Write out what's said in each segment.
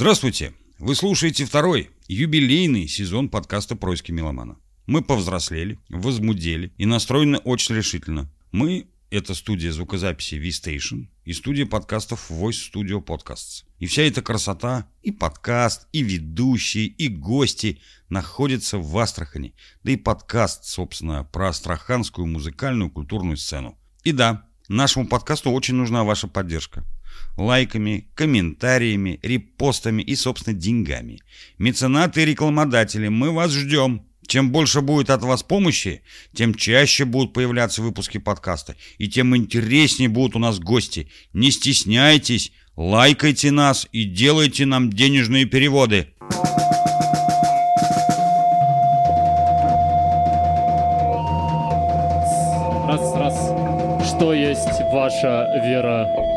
Здравствуйте! Вы слушаете второй, юбилейный сезон подкаста «Происки меломана». Мы повзрослели, возмудели и настроены очень решительно. Мы — это студия звукозаписи V-Station и студия подкастов Voice Studio Podcasts. И вся эта красота, и подкаст, и ведущие, и гости находятся в Астрахани. Да и подкаст, собственно, про астраханскую музыкальную культурную сцену. И да, нашему подкасту очень нужна ваша поддержка лайками, комментариями, репостами и, собственно, деньгами. Меценаты и рекламодатели, мы вас ждем. Чем больше будет от вас помощи, тем чаще будут появляться выпуски подкаста, и тем интереснее будут у нас гости. Не стесняйтесь, лайкайте нас и делайте нам денежные переводы. Раз, раз. Что есть ваша вера?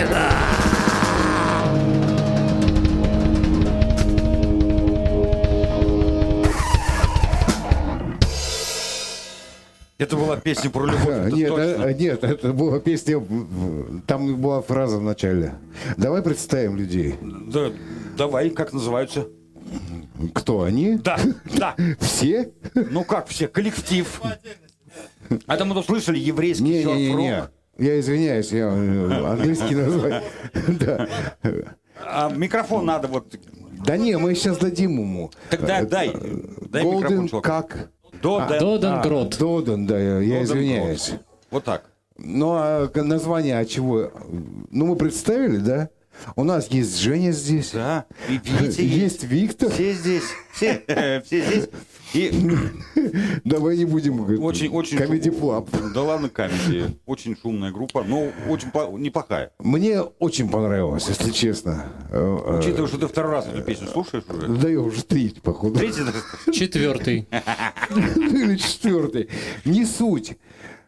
сюда! Это была песня про любовь. Это нет, точно. а, нет, это была песня. Там была фраза в начале. Давай представим людей. Да, давай, как называются? Кто они? Да, да. Все? Ну как все? Коллектив. А там мы услышали еврейский не, не, не, не. Я извиняюсь, я э, английский название. Да. А микрофон надо вот... Да не, мы сейчас дадим ему. Тогда дай. Дай микрофон, Голден чувак. как? До, да. Доден Грот. Доден, да, я, извиняюсь. Вот так. Ну, а название от чего? Ну, мы представили, да? У нас есть Женя здесь. Да. И видите, Есть Виктор. Все здесь. Все, все здесь. И Давай не будем говорить. очень, очень... Комеди шум- Плаб. Да ладно, комедия. Очень шумная группа, но очень по- неплохая. Мне очень понравилось, если честно. Э, э, Учитывая, что ты второй раз эту песню слушаешь уже. Да я уже третий, походу. Третий, Четвертый. Или четвертый. Не суть.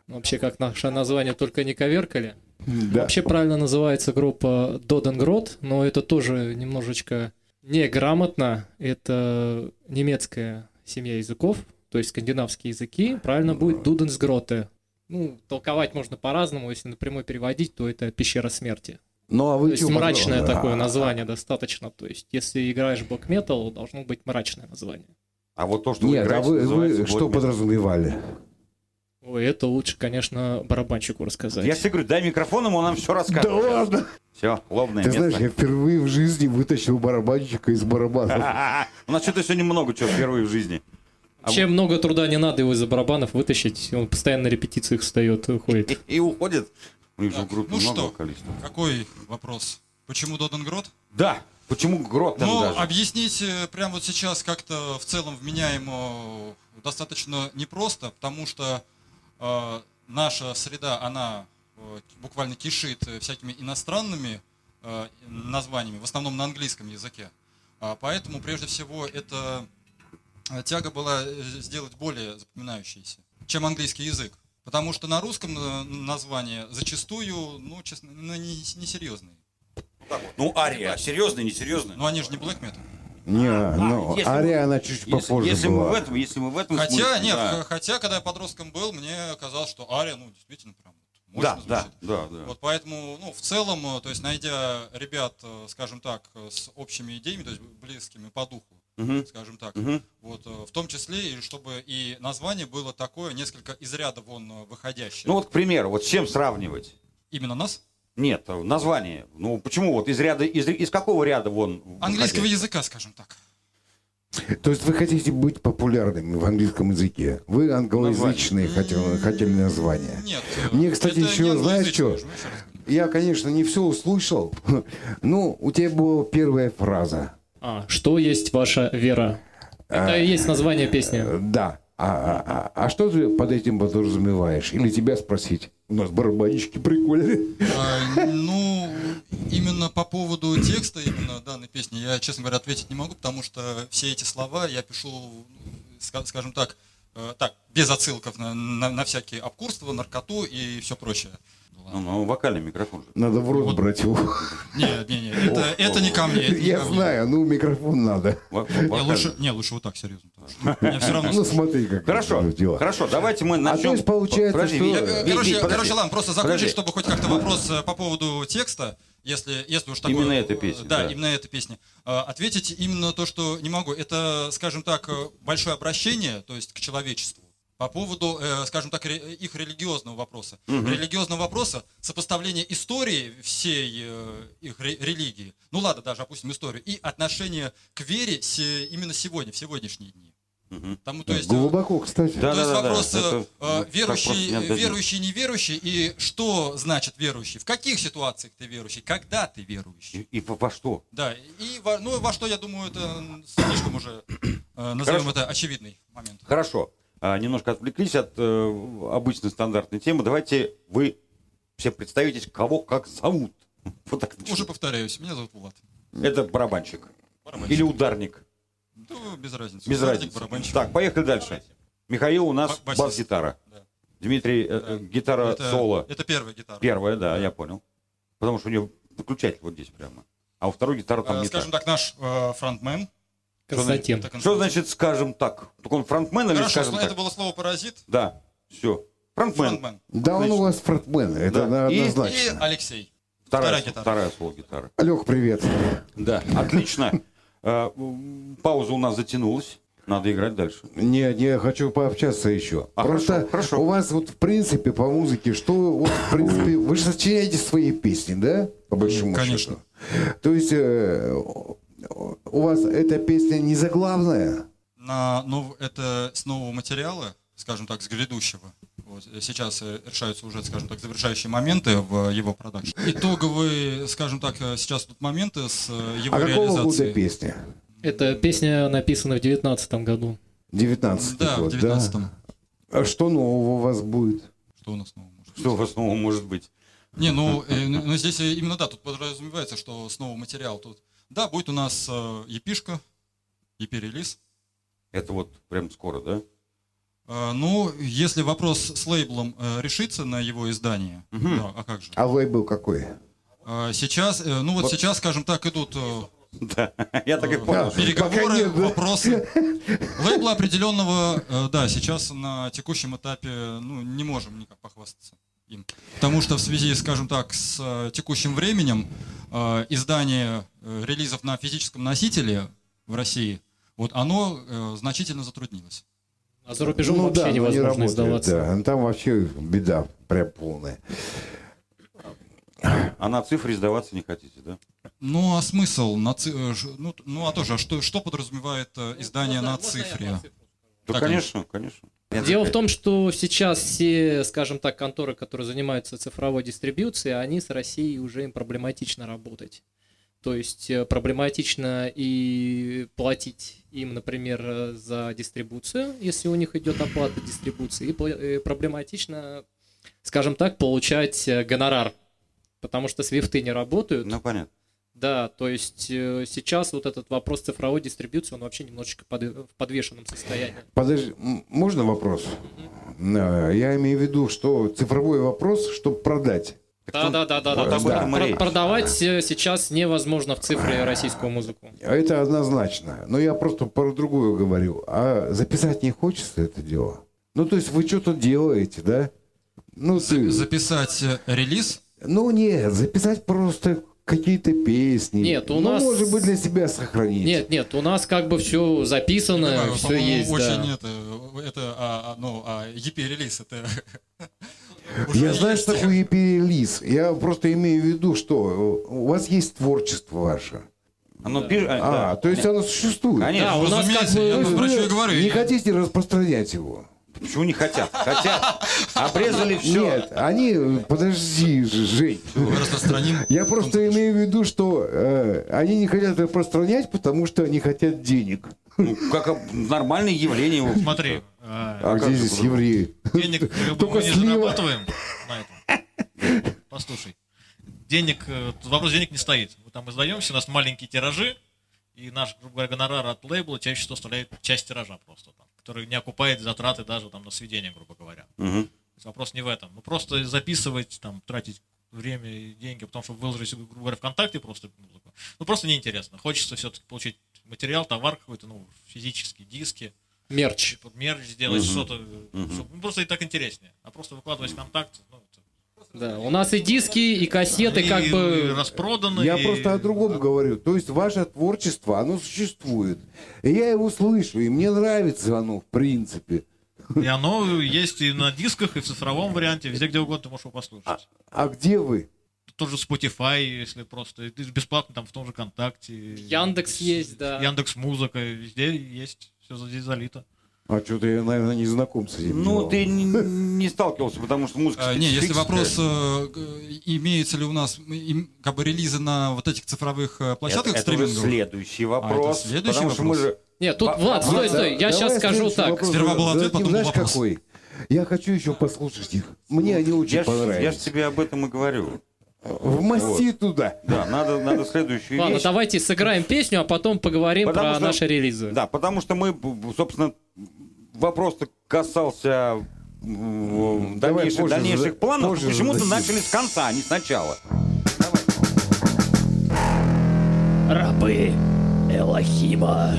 Вообще, как наше название только не коверкали. Да. Вообще правильно называется группа Доденгрот, но это тоже немножечко неграмотно. Это немецкая семья языков, то есть скандинавские языки. Правильно будет Дуденсгроте. Ну, толковать можно по-разному. Если напрямую переводить, то это пещера смерти. Ну, а То вы есть чё, мрачное потом? такое А, название достаточно. То есть, если играешь в блок метал, должно быть мрачное название. А вот то, что вы Нет, а играете, вы, вы называется что подразумевали? Ой, это лучше, конечно, барабанщику рассказать. Я тебе говорю, дай микрофон ему, он нам все расскажет. Да ладно! Все, лобное Ты место. знаешь, я впервые в жизни вытащил барабанщика из барабанов. У нас что-то сегодня много чего впервые в жизни. А Вообще много труда не надо его из-за барабанов вытащить. Он постоянно на репетициях встает и уходит. И, и уходит. У них же в Так, группе ну много что? количества. Какой вопрос? Почему Доденгрот? Да, почему грот там Ну, даже? объяснить э, прямо вот сейчас как-то в целом вменяемо достаточно непросто, потому что наша среда, она э, буквально кишит всякими иностранными э, названиями, в основном на английском языке. А, поэтому, прежде всего, это э, тяга была сделать более запоминающейся, чем английский язык. Потому что на русском название зачастую, ну, честно, ну, не, несерьезные. Ну, Ария, серьезно, несерьезно? Но они же не black metal. Не, ну, если Ария, она чуть Если, попозже если мы была. в этом, если мы в этом Хотя, смысле, нет, да. хотя, когда я подростком был, мне казалось, что Ария, ну, действительно, прям Да, мощно да, звучит. да, да. Вот поэтому, ну, в целом, э, то есть, найдя ребят, э, скажем так, э, с общими идеями, то есть близкими по духу, Мгм, скажем так, мгм. вот, в том числе, и чтобы и название было такое, несколько из ряда вон выходящее. Ну вот, к примеру, вот с чем сравнивать? Именно нас? Нет, э, название. Ну почему вот из ряда, из, из какого ряда вон? Английского выходить? языка, скажем так. То есть вы хотите быть популярными в английском языке? Вы англоязычные хотели, хотели название. Нет. Мне, кстати, это еще, не знаешь, что? я конечно, не все услышал. Ну, у тебя была первая фраза. А, что есть ваша вера? Это и есть название песни. Э, Да. А, а- а- а что ты под этим подразумеваешь? Или тебя спросить? У нас барабанщики прикольные. А, Ну, именно по поводу текста именно данной песни я, честно говоря, ответить не могу, потому что все эти слова я пишу, ска- скажем так, э, так, без отсылков на, на- на всякие обкурства, наркоту и все прочее. Ну, ну, вокальный микрофон же. Надо в рот Вот. брать его. Не, не, не, это, это не ко мне. это не Я ко мне. знаю, ну микрофон надо. Во- Не, лучше, не, лучше вот так, серьезно. потому что Меня все равно Ну смотри, как Хорошо, это дела. хорошо, давайте мы начнем. то есть получается, Подожди, что- Я, Э, короче, короче, ладно, просто закончить, Подожди. чтобы хоть как-то вопрос э, по поводу текста, если, если уж такое... Именно этой э, песни, Да, да. именно этой песни. Э, Ответить именно то, что не могу. Это, скажем так, э, большое обращение, то есть к человечеству. По поводу, э, скажем так, ре- их религиозного вопроса. Религиозного вопроса, сопоставление истории всей э, их ре- религии, ну ладно, даже опустим историю, и отношение к вере именно сегодня, в сегодняшние дни. Мгм. Тому, то есть, Глубоко, кстати. Да, то есть да, да, вопрос да. э, Это- э, верующий, верующий, неверующий, и что значит верующий, в каких ситуациях ты верующий, когда ты верующий. И, и во, во что? Да, и во, ну, во что, я думаю, это слишком уже, э, назовем Хорошо. это очевидный момент. Хорошо. А, немножко отвлеклись от э, обычной стандартной темы. Давайте вы все представитесь, кого как зовут. Вот так начнем. Уже повторяюсь, меня зовут Влад. Это барабанщик. Барабанщик. Или ударник. Да, без разницы. Без Ударник, разницы. барабанщик. Так, поехали дальше. Михаил у нас басист. бас-гитара. Да. Дмитрий, э, Да. э, гитара это, соло. Это первая гитара. Первая, да, я понял. Потому что у нее выключатель вот здесь прямо. А у второй гитары там Э, не скажем так. так, наш э, фронтмен. Константин. Это Что значит, скажем так? Так он фронтмен или Хорошо, скажем это так? было слово паразит. Да. Все. Фронтмен. Фронтмен. Да, он у вас фронтмен, это Да. И- И однозначно. Алексей. Вторая, Вторая гитара. вторая соло-гитара. Лех, привет. Да, отлично. Э, Пауза у нас затянулась. Надо играть дальше. Не, не, хочу пообщаться еще. А, Просто хорошо, хорошо. у вас вот в принципе по музыке, что вот в принципе, вы же сочиняете свои песни, да? По большому Конечно. счету. То есть э, у вас эта песня не заглавная? На нов... Это с нового материала, скажем так, с грядущего. Вот. Сейчас э, решаются уже, скажем так, завершающие моменты в его продакшн. Итоговые, скажем так, э, сейчас тут моменты с э, его А какого года реализацией. песня? Эта песня написана в девятнадцатом году. 19 Да, в год, 19 да? А что нового у вас будет? Что у нас снова может быть? Что в основном может быть? Не, ну, э, ну, ну, здесь э, именно да, тут подразумевается, что снова материал тут. Да, будет у нас э, епишка, EP-релиз. Это вот прям скоро, да? Э, ну, если вопрос с лейблом э, решится на его издание, Мгм. да, а как же? А лейбл какой? Э, сейчас, э, ну вот, сейчас, скажем так, идут э, Да, я так и понял. Переговоры, нет, да? вопросы. Лейбла определенного, э, да, сейчас на текущем этапе, ну, не можем никак похвастаться им. Потому что в связи, скажем так, с э, текущим временем э, издание э, релизов на физическом носителе в России, вот оно значительно затруднилось. А за рубежом Ну вообще да, но не невозможно работает, издаваться. Да, Ну, там вообще беда прям полная. А на цифре сдаваться не хотите, да? Ну, а смысл? На ци- ну, ну, а тоже, а что, что подразумевает издание на цифре? Да, Так, конечно, конечно. Дело в том, что сейчас все, скажем так, конторы, которые занимаются цифровой дистрибьюцией, они с Россией уже им проблематично работать. То есть э, проблематично и платить им, например, за дистрибуцию, если у них идет оплата дистрибуции, и э, проблематично, скажем так, получать э, гонорар, потому что свифты не работают. Ну, понятно. Да, то есть э, сейчас вот этот вопрос цифровой дистрибьюции, он вообще немножечко под- в подвешенном состоянии. Подожди, можно вопрос? Э, Я имею в виду, что цифровой вопрос, чтобы продать. Да, да, да, да, да. Про- этом и про-. Продавать э, сейчас невозможно в цифре российскую музыку. Это однозначно. Но я просто про другое говорю. А записать не хочется это дело? Ну, то есть вы что-то делаете, да? Ну, ты... Записать э, релиз? ну нет, записать просто какие-то песни. Нет, у ну, нас- может быть, для себя сохранить. Нет, нет, у нас как бы все записано, Такое, все есть. очень да. это, это, а, а, ну, а EP-релиз, это... Я знаю, что такое EP-релиз. Я просто имею в виду, что у вас есть творчество ваше. Оно пишет... А, то есть оно существует. Конечно. Да, у нас как бы- я про что и говорю. Не хотите распространять его? Почему не хотят? Хотят. Обрезали все. Нет, они... Подожди, Жень. Распространим. Я просто имею в виду, что э, они не хотят распространять, потому что они хотят денег. Ну, как нормальное явление. Смотри, а, А, как где здесь по-другому? евреи? денег Только мы не слива. зарабатываем на этом. Послушай, денег, э, вопрос денег не стоит. Мы там издаемся, у нас маленькие тиражи, и наш, грубо говоря, гонорар от лейбла чаще всего составляет часть тиража просто который не окупает затраты даже там на сведение, грубо говоря. Есть вопрос не в этом. Ну просто записывать, там, тратить время и деньги, потому что выложить, грубо говоря, ВКонтакте просто музыку. Ну просто неинтересно. Хочется все-таки получить материал, товар какой-то, ну, физические диски, Мерч. под мерч сделать Мгм. что-то. Чтоб- ну, просто и так интереснее. А просто выкладывать в контакт, ну, Да, у нас и диски, и кассеты и- как бы... распроданы. Я и- просто о другом говорю. То есть ваше творчество, оно существует. И я его слышу, и мне нравится оно, в принципе. И оно есть и на дисках, и в цифровом варианте, везде, где угодно ты можешь его послушать. А где вы? Тот же Spotify, если просто. и бесплатно там в том же ВКонтакте. Яндекс есть, да. Яндекс Музыка, везде есть. Все здесь залито. А что-то я, наверное, не знаком с этим. Ну, делом. ты не, не сталкивался, потому что музыка А, Не, если вопрос, э, имеется ли у нас им, как бы релизы на вот этих цифровых э, Это, площадках это уже стриминговых? следующий вопрос. следующий потому что мы вопрос. же... Нет, тут, А- Влад, а- стой, а- стой, я Давай сейчас скажу так. вопрос Сперва был ответ, зададим. потом знаешь, вопрос. какой? Я хочу еще послушать их. Мне они очень Я ж, я ж понравились. тебе об этом и говорю. Вмасти туда. Да, надо, надо следующую Ладно, вещь. давайте сыграем песню, а потом поговорим Потому про что- наши релизы. Да, потому что мы, собственно, вопрос-то касался Давай дальнейших, позже дальнейших планов, почему-то начали с конца, а не сначала. Рабы Элохима.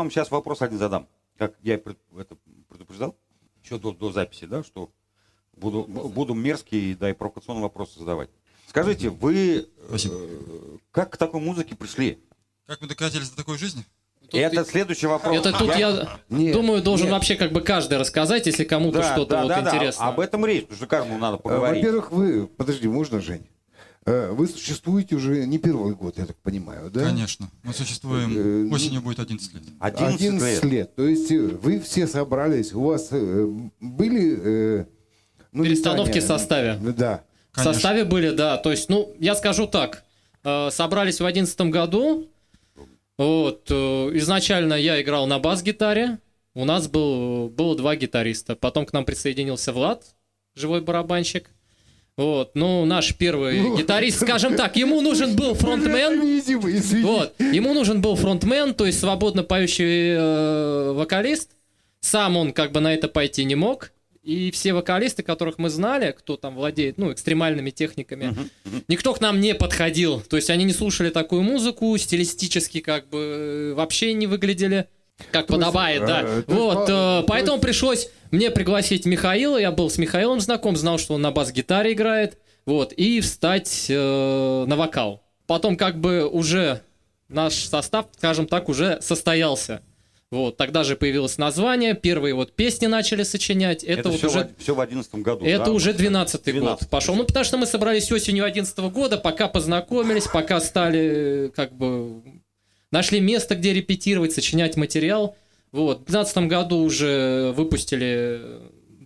Вам сейчас вопрос один задам. Как я это предупреждал, еще до, до записи, да, что буду, буду мерзкие, да, и провокационные вопросы задавать. Скажите, вы Спасибо. э, как к такой музыке пришли? Как мы докатились до такой жизни? Тут это следующий вопрос. Это тут я, Нет, думаю, должен нет. вообще как бы каждый рассказать, если кому-то Да, что-то да, вот да, да, интересно. об этом речь, потому что каждому надо Э, поговорить. Во-первых, вы, подожди, можно, Жень? Э, Вы существуете уже не первый год, я так понимаю, да? Конечно. Мы Э, существуем, ну- осенью будет 11 лет. 11, лет. То есть э, вы все собрались, у вас э, были... э, ну, Перестановки Таня, в составе. Да. В Конечно. составе были, да. То есть, ну, я скажу так. э, Собрались в одиннадцатом году. Вот. э, Изначально я играл на бас-гитаре. У нас был, было два гитариста. Потом к нам присоединился Влад, живой барабанщик. Вот. Ну, наш первый Ну. гитарист, скажем так, ему нужен был фронтмен. Вот. Ему нужен был фронтмен, то есть свободно поющий э, вокалист. Сам он как бы на это пойти не мог. И все вокалисты, которых мы знали, кто там владеет, ну, экстремальными техниками, никто к нам не подходил. То есть они не слушали такую музыку, стилистически как бы э, вообще не выглядели как То есть, подобает, э, да. то есть, Вот, э, то поэтому есть- пришлось мне пригласить Михаила, я был с Михаилом знаком, знал, что он на бас-гитаре играет, вот, и встать э, на вокал. Потом как бы уже наш состав, скажем так, уже состоялся. Вот, тогда же появилось название, первые вот песни начали сочинять. Это, Это, вот все, уже, в, все в 11 году. это да? уже 12-й 12-й. год пошел. Ну, потому что мы собрались осенью 11 года, пока познакомились, пока стали, э, как бы, нашли место, где репетировать, сочинять материал. Вот, в 12 году уже выпустили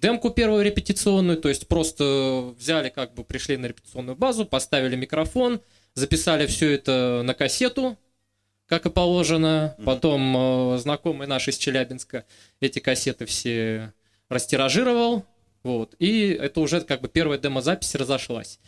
демку первую репетиционную, то есть просто взяли, как бы, пришли на репетиционную базу, поставили микрофон, записали все это на кассету, как и положено. Потом э, знакомый наш из Челябинска эти кассеты все растиражировал. Вот. И это уже как бы первая демозапись разошлась.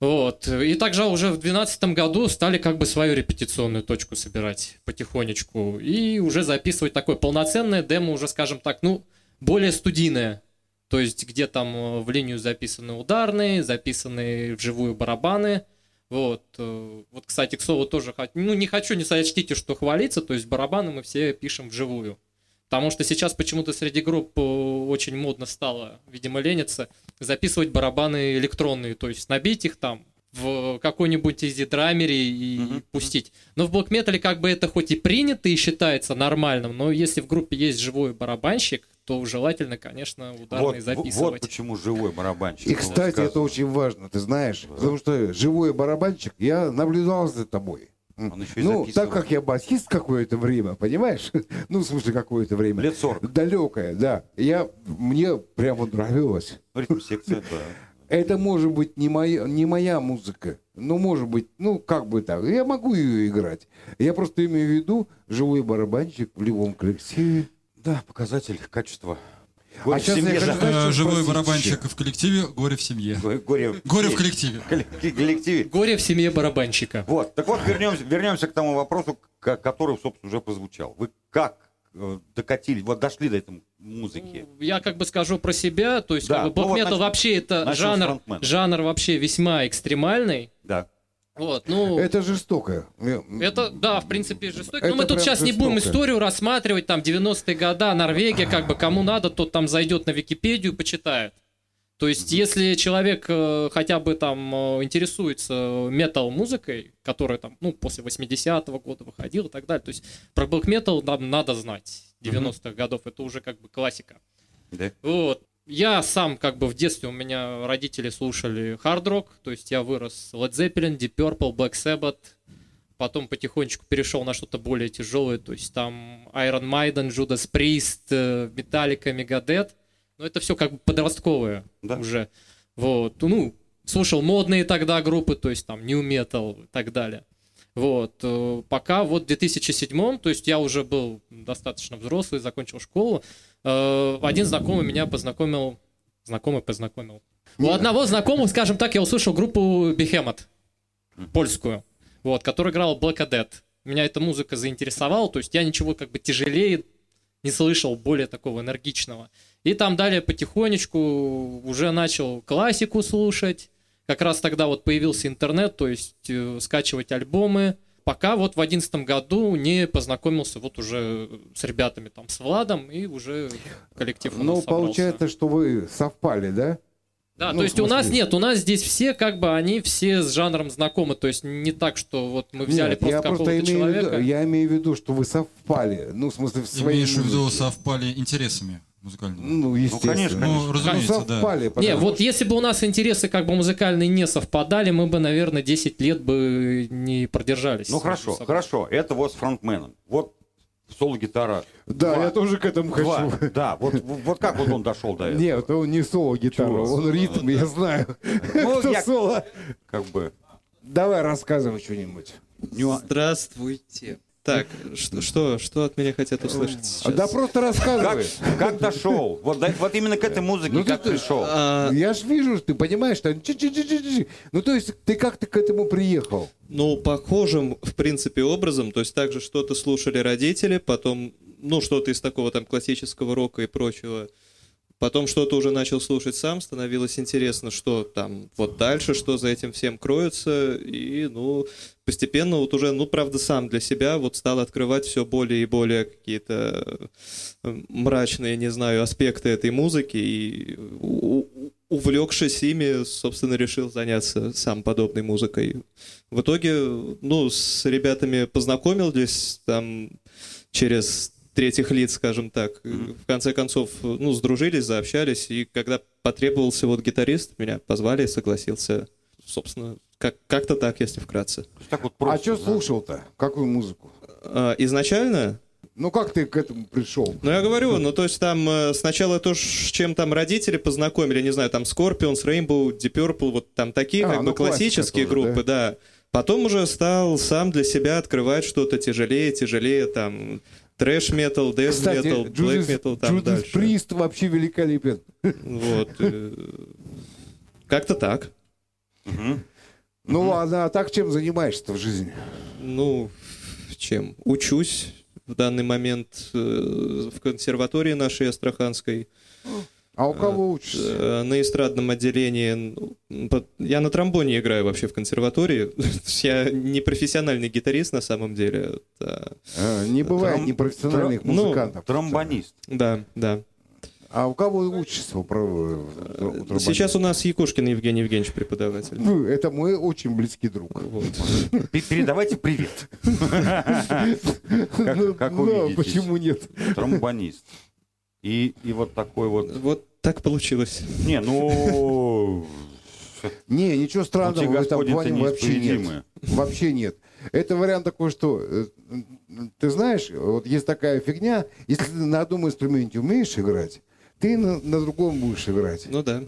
Вот. И также уже в 2012 году стали как бы свою репетиционную точку собирать потихонечку. И уже записывать такое полноценное демо, уже, скажем так, ну, более студийное. То есть, где там э, в линию записаны ударные, записаны вживую барабаны. Вот. э, Вот, кстати, к слову, тоже ну, не хочу, не сочтите, что хвалиться, то есть барабаны мы все пишем вживую. Потому что сейчас почему-то среди групп э, очень модно стало, видимо, лениться, записывать барабаны электронные, то есть набить их там в какой-нибудь изи-драмере и Мгм. пустить. Но в блок метале как бы это хоть и принято и считается нормальным, но если в группе есть живой барабанщик, то желательно, конечно, ударные Вот, вот, записывать. почему живой барабанщик. И, ну, кстати, сказано. это очень важно, ты знаешь, потому что живой барабанщик, я наблюдал за тобой. Он еще и Ну, так как я басист какое-то время, понимаешь? Ну, в смысле, какое-то время. Лет 40. Далекое, да. Я, мне прямо нравилось. Ритм-секция, да. Это может быть не моя, не моя музыка, но может быть, ну, как бы так. Я могу ее играть. Я просто имею в виду живой барабанщик в любом коллективе. Да, показатель качества. А Горе в сейчас я семье же. Э, Живой барабанщик в коллективе, горе в семье. Горе, горе, Горе в коллективе. коллективе. Горе в семье барабанщика. Вот, так вот, вернемся, вернемся к тому вопросу, который, собственно, уже прозвучал. Вы как э, докатились, вот дошли до этой музыки? Я как бы скажу про себя, то есть Да, как бы ну вот вообще это жанр, жанр вообще весьма экстремальный. Да. Вот, ну, Это жестоко. это, да, в принципе, жестоко. Это Но мы тут сейчас не будем жестоко. историю рассматривать, там, 90-е года, Норвегия, как бы, кому надо, тот там зайдет на Википедию почитает. То есть, если человек э, хотя бы там э, интересуется метал-музыкой, которая там, ну, после 80-го года выходила и так далее, то есть, про блок метал нам надо знать 90-х годов, это уже как бы классика. Да. Вот. Я сам как бы в детстве у меня родители слушали хард-рок, то есть я вырос Led Zeppelin, Deep Purple, Black Sabbath, потом потихонечку перешел на что-то более тяжелое, то есть там Iron Maiden, Judas Priest, э, Metallica, Megadeth, но это все как бы подростковое Да. уже. Вот, ну, слушал модные тогда группы, то есть там New Metal и так далее. Вот, э, пока вот в 2007, то есть я уже был достаточно взрослый, закончил школу, э, один знакомый меня познакомил, знакомый познакомил. У одного знакомого, скажем так, я услышал группу Behemoth, польскую, вот, которая играла Black Dead. Меня эта музыка заинтересовала, то есть я ничего как бы тяжелее не слышал, более такого энергичного. И там далее потихонечку уже начал классику слушать. Как раз тогда вот появился интернет, то есть э, скачивать альбомы, пока вот в одиннадцатом году не познакомился вот уже с ребятами там, с Владом, и уже коллектив у нас Ну, получается, что вы совпали, да? Да, ну, то есть у нас нет, у нас здесь все как бы они все с жанром знакомы, то есть не так, что вот мы взяли Нет, просто какого-то имею в виду, человека. я имею в виду, что вы совпали. Ну, в смысле, в своей Имеешь в виду, совпали интересами музыкальными? Ну, естественно. конечно, Ну, Ну, разумеется, да. совпали. Не, потому вот что- если бы у нас интересы как бы музыкальные не совпадали, мы бы, наверное, 10 лет бы не продержались. Ну хорошо, собой. хорошо. Это вот с фронтменом. Вот соло-гитара. Да, Два. я тоже к этому Два. хочу. Да, вот, вот как вот он дошел до этого? Нет, он не соло гитара, Чего? он ритм, я знаю. Ну, Кто я- соло? Как бы... Давай рассказывай что-нибудь. Здравствуйте. Так, что, что, что от меня хотят услышать сейчас? Да просто Как, рассказывай. как дошел? Вот, да- вот именно к этой музыке Ну, как ты- пришел? А, Я ж вижу, ты понимаешь, что... Ну, то есть, ты как-то к этому приехал? ну, похожим, в принципе, образом. То есть, также что-то слушали родители, потом, ну, что-то из такого там классического рока и прочего. Потом что-то уже начал слушать сам, становилось интересно, что там вот дальше, что за этим всем кроется. И, ну, постепенно вот уже, ну, правда, сам для себя вот стал открывать все более и более какие-то э, мрачные, не знаю, аспекты этой музыки. И увлекшись ими, собственно, решил заняться сам подобной музыкой. В итоге, ну, с ребятами познакомились там через третьих лиц, скажем так. В конце концов, ну, сдружились, заобщались, и когда потребовался вот гитарист, меня позвали и согласился. Собственно, как- как-то так, если вкратце. Так вот А просто, что да. слушал-то? Какую музыку? А, Изначально Ну, как ты к этому пришел? Ну, я говорю, ну, то есть там э, сначала то, с чем там родители познакомили, не знаю, там Scorpions, Rainbow, Deep Purple, вот там такие А, как ну, бы классические тоже, группы, да. Потом уже стал сам для себя открывать что-то тяжелее, тяжелее, там, трэш-метал, дэс Кстати, метал, блэк Джудис, метал, там Джудис дальше. Прист вообще великолепен. Вот. э, Как-то так. Ну ладно, а так чем занимаешься в жизни? Ну, чем? Учусь в данный момент э, в консерватории нашей Астраханской. А у кого учишься? Э, на эстрадном отделении. ну, Я на тромбоне играю вообще в консерватории. Я не профессиональный гитарист на самом деле. Э, Не бывает тром- непрофессиональных тром- ну, музыкантов. Тромбонист. да. да. А у кого учишься? у про- у? Сейчас у нас Якушкин Евгений Евгеньевич преподаватель. Ну, Это мой очень близкий друг. Вот. Передавайте привет. Ну, как ну, увидитесь. почему нет? Тромбонист. И, и вот такой вот... Вот так получилось. Не, ну... Не, ничего странного в этом плане вообще нет. Вообще нет. Это вариант такой, что э, ты знаешь, вот есть такая фигня, если ты на одном инструменте умеешь играть, ты на, на другом будешь играть. Ну да.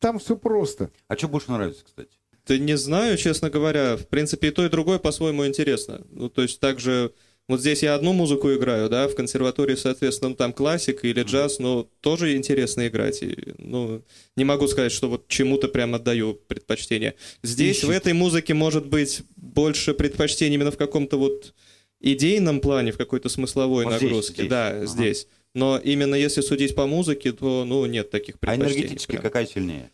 Там все просто. А что больше нравится, кстати? Да не знаю, честно говоря. В принципе, и то, и другое по-своему интересно. Ну, то есть, также... Вот здесь я одну музыку играю, да, в консерватории, соответственно, там классика или джаз, но тоже интересно играть. И, ну, не могу сказать, что вот чему-то прям отдаю предпочтение. Здесь, в этой музыке, может быть, больше предпочтений именно в каком-то вот идейном плане, в какой-то смысловой Вот здесь, нагрузке. здесь. Да, Ага. здесь. Но именно если судить по музыке, то, ну, нет таких А предпочтений. энергетически прям. какая сильнее?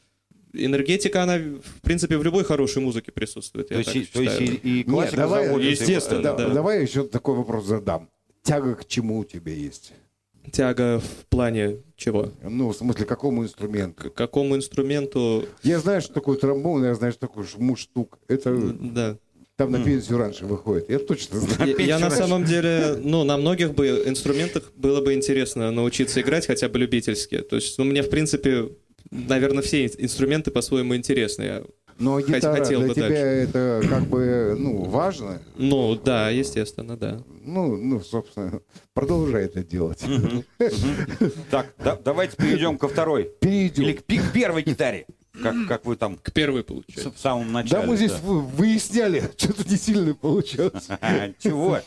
Энергетика, она, в принципе, в любой хорошей музыке присутствует. То я есть, так и- то есть и, и классика давай, заводится, естественно, Да- да. Давай еще такой вопрос задам. Тяга к чему у тебя есть? Тяга в плане чего? Ну, в смысле, какому инструменту? К какому инструменту? Я знаю, что такое тромбон, я знаю, что такое муштук. Это Да. там на пенсию раньше выходит. Я точно знаю. Я, я на самом деле, ну, на многих бы инструментах было бы интересно научиться играть хотя бы любительски. То есть, ну, мне, в принципе, наверное, все ин- инструменты по-своему интересны. Я- Но гитара хотел для бы тебя дальше. это как бы, ну, важно. Ну, да, естественно, да. Ну, ну, собственно, продолжай это делать. Так, да- давайте перейдем ко второй. Или Перейдем. к, пи- к первой гитаре. Как, как вы там К первой получается. в самом начале. Да, мы здесь вы- выясняли, что-то не сильно получалось. Чего?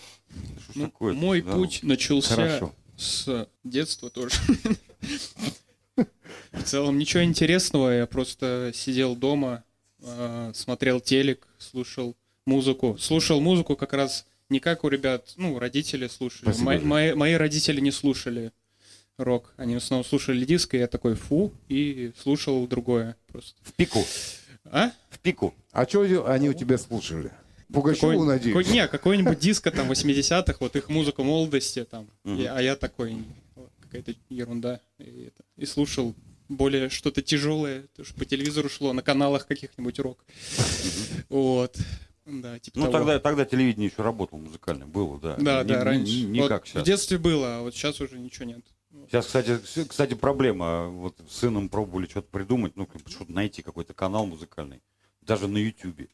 Ну, мой Да. путь начался Хорошо. с детства тоже. В целом ничего интересного, я просто сидел дома, э, смотрел телек, слушал музыку. Слушал музыку как раз не как у ребят, ну, родители слушали. Спасибо, Мои, мои- мои родители не слушали рок. Они в основном слушали диско, и я такой фу, и слушал другое просто. В пику. А? В пику. А что они у тебя слушали? Пугачеву, какой- надеюсь? какой- не, какой-нибудь диско там 80-х, вот их музыка молодости там. Мгм. И- а я такой, вот, какая-то ерунда. И, это, и слушал более что-то тяжелое, то, что по телевизору шло, на каналах каких-нибудь рок. Вот. Да, типа Ну, того. тогда, тогда телевидение еще работало музыкальное, было, да. Да, Не- да, раньше. Не, не Вот как В сейчас. детстве было, а вот сейчас уже ничего нет. Сейчас, кстати, кстати, проблема. Вот с сыном пробовали что-то придумать, ну, что-то найти, какой-то канал музыкальный, даже на Ютубе.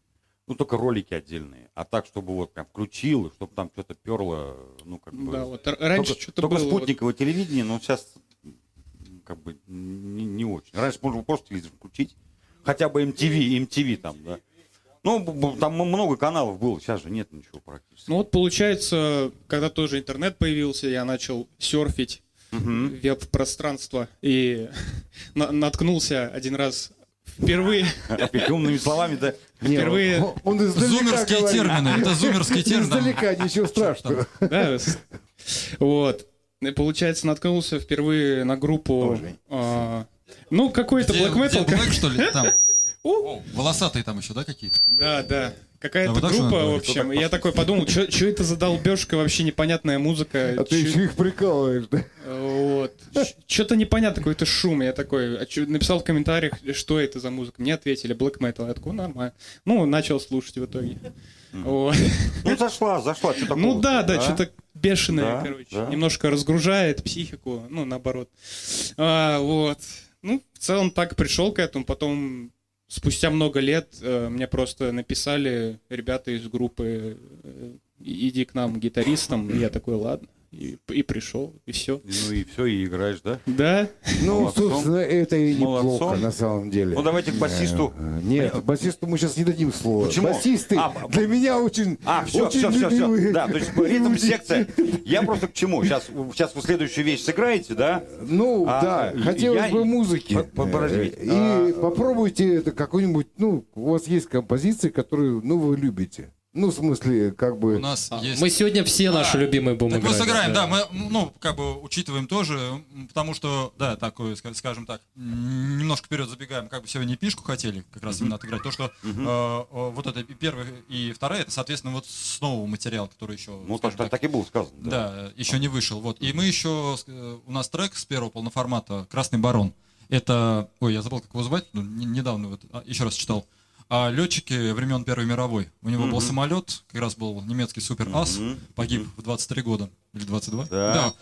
Ну, только ролики отдельные. А так, чтобы вот прям включил, чтобы там что-то перло, ну, как бы... Да, вот раньше только, что-то только было. вот. спутниковое телевидение, но сейчас как бы не, не очень. Раньше можно было просто телевизор включить. Хотя бы MTV, MTV там, да. Ну, там много каналов было, сейчас же нет ничего практически. Ну вот получается, когда тоже интернет появился, я начал серфить Мгм. веб-пространство и на- наткнулся один раз впервые, Опять умными словами, да. Впервые- он- Зумерские термины, это зумерские термины. Издалека, ничего страшного. да, вот. Получается, наткнулся впервые на группу, а, ну какой-то black metal, где Black, что ли? Там. О, волосатые там еще, да, какие-то? да, да, А какая-то что группа, в общем, я такой подумал, что это за долбежка вообще непонятная музыка, А ты еще их прикалываешь, да? Вот. Что-то непонятно, какой-то шум. Я такой а чё- написал в комментариях, что это за музыка. Мне ответили, black metal. Я такой, нормально. Ну, начал слушать в итоге. Ну, зашла, зашла. Ну да, да, что-то бешеное, короче. Немножко разгружает психику, ну, наоборот. А, вот. Ну, в целом так пришел к этому. Потом, спустя много лет, э, мне просто написали ребята из группы, э, иди к нам гитаристом. И я такой, ладно. И, и пришел, и все. Ну и все, и играешь, да? Да, Ну, Молодцом. собственно, это и неплохо Молодцом. на самом деле. Ну, давайте к басисту. Э, Нет, басисту мы сейчас не дадим слова. Почему? Басисты А, для меня очень, А, все, очень все, все, все. Да, то есть ритм секция. Я просто к чему? Сейчас, сейчас вы следующую вещь сыграете, да? Ну, А, да, хотелось я- бы музыки. Подождите. Э, И А- попробуйте это какой-нибудь, ну, у вас есть композиции, которые, ну, вы любите. Ну, в смысле, как У бы... нас есть... Мы сегодня все наши А, любимые будем Так мы играть. сыграем, да, мы, ну, как бы учитываем тоже, потому что, да, такое, ска- скажем так, немножко вперед забегаем, как бы сегодня пишку хотели как раз именно отыграть. То, что э, э, вот это и первая и вторая, это, соответственно, вот с нового материала, который еще, Ну, так, так, так и было сказано. Да. да, еще не вышел. Вот. И мы еще, э, у нас трек с первого полноформата «Красный барон». Это, ой, я забыл, как его звать, ну, не- недавно вот, а, еще раз читал. А летчики времен Первой мировой. У него был Мгм. самолет, как раз был немецкий супер ас, Мгм. погиб в 23 года. Или 22? Да.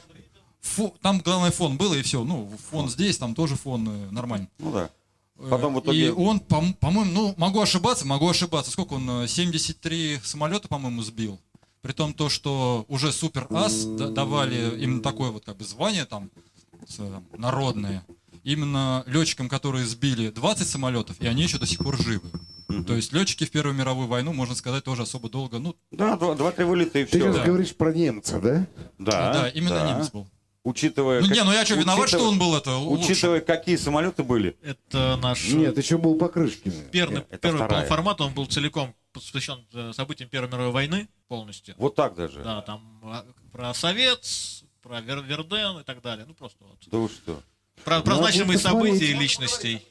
Фо- там главное фон было, и все. Ну, фон здесь, там тоже фон э, нормальный. Ну да. Э, Потом в итоге- И он, пом- по-моему, ну, могу ошибаться, могу ошибаться. Сколько он, э, 73 самолета, по-моему, сбил. При том то, что уже супер ас да- давали именно такое вот как бы звание там э, народное. Именно летчикам, которые сбили 20 самолетов, и они еще до сих пор живы. То есть летчики в Первую мировую войну, можно сказать, тоже особо долго. Ну, Да, два- два-три вылета и Ты все. сейчас да. говоришь про немца, да? Да, да, именно да. немец был. Учитывая, Ну, как- не, ну я что, виноват, что учитывая- он был это лучше? Учитывая, какие самолеты были. Это наш э, Нет, еще был Покрышкин. первый, это первый вторая. формат, он был целиком посвящен э, событиям Первой мировой войны полностью. Вот так даже. Да, там а, про Совет, про Вер- Верден и так далее. Ну просто вот. Да вы что? Про, про значимые события и личностей.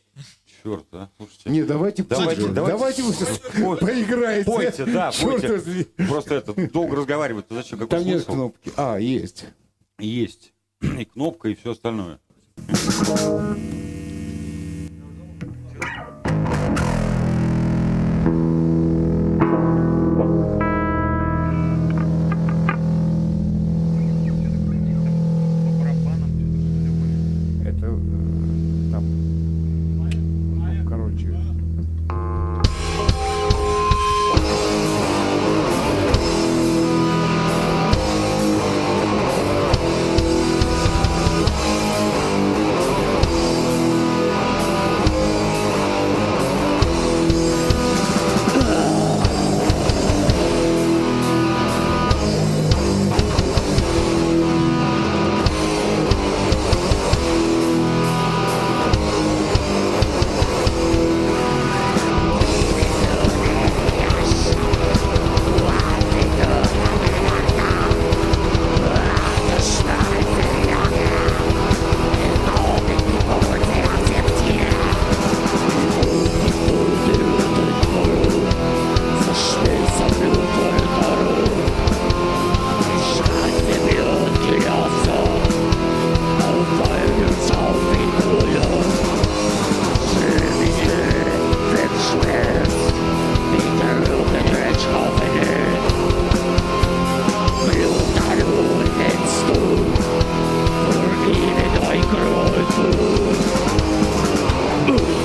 Черт, а? Слушайте. Не, давайте, Давайте, давайте. давайте вы сейчас поиграете. Пойте, да, Черт пойте. возьми. Просто это, долго разговаривать, то зачем? Какой Там нет смысл? кнопки. А, есть. Есть. И кнопка, и все остальное. Boom.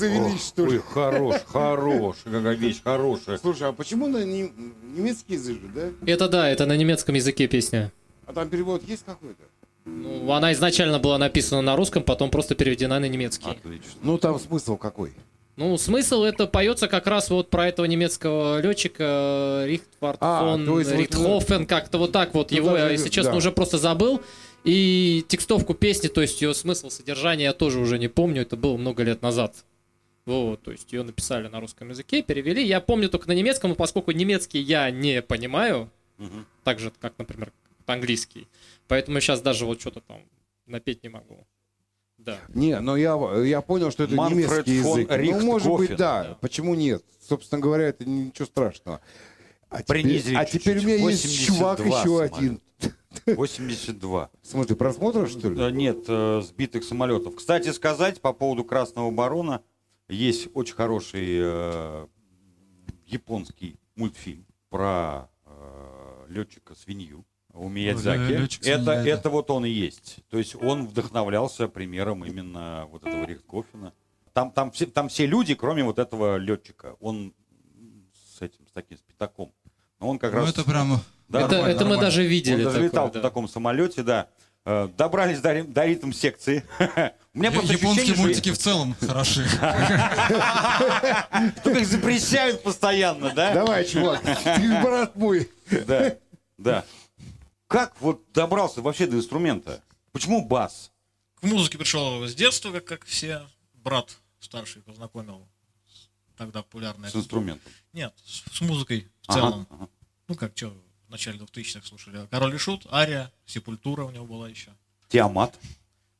Завелись, что Ой, ли? хорош, хорош, какая вещь хорошая. Слушай, а почему на не- немецкий язык, да? Это да, это на немецком языке песня. А там перевод есть какой-то? Ну, она изначально была написана на русском, потом просто переведена на немецкий. Отлично. Ну, там смысл какой? Ну, смысл это поется как раз вот про этого немецкого летчика Рихтвард А, фон вот, Рихтхофен, как-то вот так вот. Ну, Его, я, даже, если честно, да. уже просто забыл. И текстовку песни, то есть ее смысл, содержание я тоже уже не помню, это было много лет назад. Вот, то есть ее написали на русском языке, перевели. Я помню только на немецком, но поскольку немецкий я не понимаю, Мгм. так же, как, например, английский. Поэтому я сейчас даже вот что-то там напеть не могу. Да. Не, но я, я понял, что это Манфред немецкий фон язык. Ну, Рихтгофен. может быть, да. Да. Почему нет? Собственно говоря, это ничего страшного. А теперь, Принизили а теперь у меня есть 82 чувак еще самолет. один. 82. В смысле, просмотров, что ли? Да, Нет, э, сбитых самолетов. Кстати сказать, по поводу Красного Барона, есть очень хороший э, японский мультфильм про летчика свинью у Миядзаки. лётчик это, свинья, да. это вот он и есть. То есть он вдохновлялся примером именно вот этого Рихткофена. Там, там, все, там все люди, кроме вот этого летчика. Он с этим, с таким, с пятаком. Но он как Ну, раз... это прям... Да, это, нормально, это мы нормально. даже видели. он даже такое, летал да. в таком самолете, да. Э, Добрались до, до ритм секции. У меня Я- просто Японские мультики в целом хороши. только их запрещают постоянно, да? Давай, чувак, ты брат мой. Да, да. Как вот добрался вообще до инструмента? Почему бас? К музыке пришел с детства, как, как все. Брат старший познакомил с тогда популярной. С инструментом. Нет, с, с музыкой в Ага, целом. ага. Ну как, что, в начале 2000-х слушали. Король и Шут, Ария, Сепультура у него была еще. Тиамат.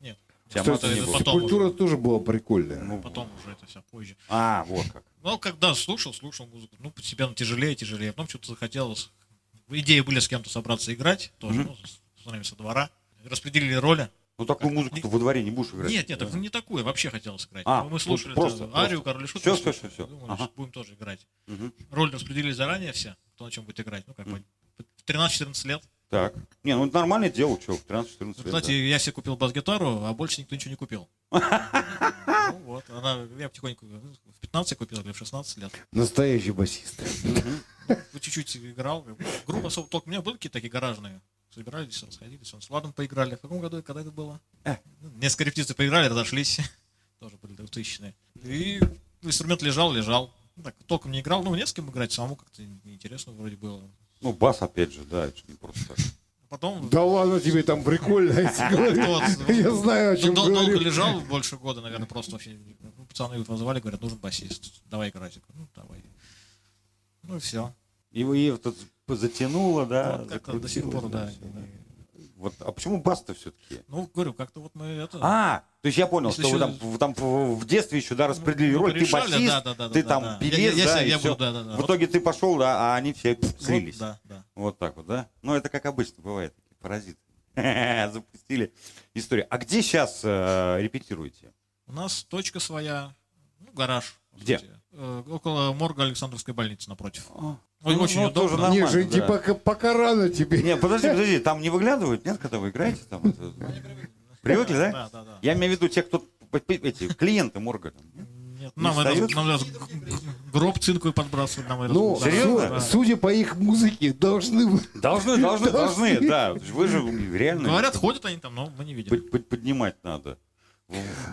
Нет. Не было. потом Культура уже. тоже была прикольная. Ну, Потом уже это все позже. А, вот как. Ну, когда слушал, слушал музыку, ну, постепенно тяжелее, тяжелее. Потом что-то захотелось. Идеи были с кем-то собраться играть, тоже, Мгм. ну, с, с нами со двора. Распределили роли. Ну такую музыку ты во дворе не будешь играть. Нет, нет, так не такую, вообще хотелось играть. А, мы слушали просто- это, Арию, просто. Король и Шут. Всё, слушали. всё, всё. Думали, Ага. будем тоже играть. Мгм. Роль распределили заранее все, кто на чем будет играть. Ну, как бы, в 13-14 лет. Так. Не, ну дело, что, в 13-14 лет. Кстати, да. я себе купил бас-гитару, а больше никто ничего не купил. Ну вот, она, я потихоньку, ну, в 15 купил или в 16 лет. Настоящий басист. Ну, чуть-чуть играл. Группа особо только у меня были какие-то такие гаражные. Собирались, расходились. Он с Владом поиграли. В каком году, когда это было? Э. Ну, Несколько репетиций поиграли, разошлись. Тоже были 2000-е. И инструмент лежал, лежал. Так, толком не играл. Ну, не с кем играть, самому как-то неинтересно вроде было. Ну, бас, опять же, да, это же не просто так. Потом Да ладно тебе там прикольно. я тебе говорю. вот, Я знаю, о чем дол- долго лежал, больше года, наверное, просто вообще. ну, Пацаны вот позвали, говорят, нужен басист. Давай играть. Ну, давай. Ну и все. И вы ее тут затянуло, да? Вот как-то до сих пор, да. Вот, а почему бас-то все-таки? Ну, говорю, как-то вот мы это... А, то есть я понял, Если что вы еще- там, вы там в в детстве еще, да, распределили Ну, роль, ты басист, да, да, да, ты да, там да. певец, Я- я да, я всё. буду, да, да, да. В Вот- итоге ты пошел, да, а они все пф, Вот, слились. да, да. Вот так вот, да? Ну, это как обычно бывает, паразиты. Запустили историю. А где сейчас репетируете? У нас точка своя, ну, гараж. Где? сути. Э, около морга Александровской больницы напротив. А, Ой, ну, очень ну, удобно. тоже Не, нормально, Жень, да. пока, пока рано тебе. Не, подожди, подожди, там не выглядывают, нет, когда вы играете там? это- Привыкли, да? Да, да, да. Я имею в виду те, кто эти клиенты морга. там, нет? Нет, Не нам, это, нам даже гроб цинковый подбрасывают. Нам Ну, да, серьезно? да. су- судя по их музыке, должны вы... Должны, должны, должны, да. Вы же реально... Говорят, ходят они там, но мы не под- поднимать надо.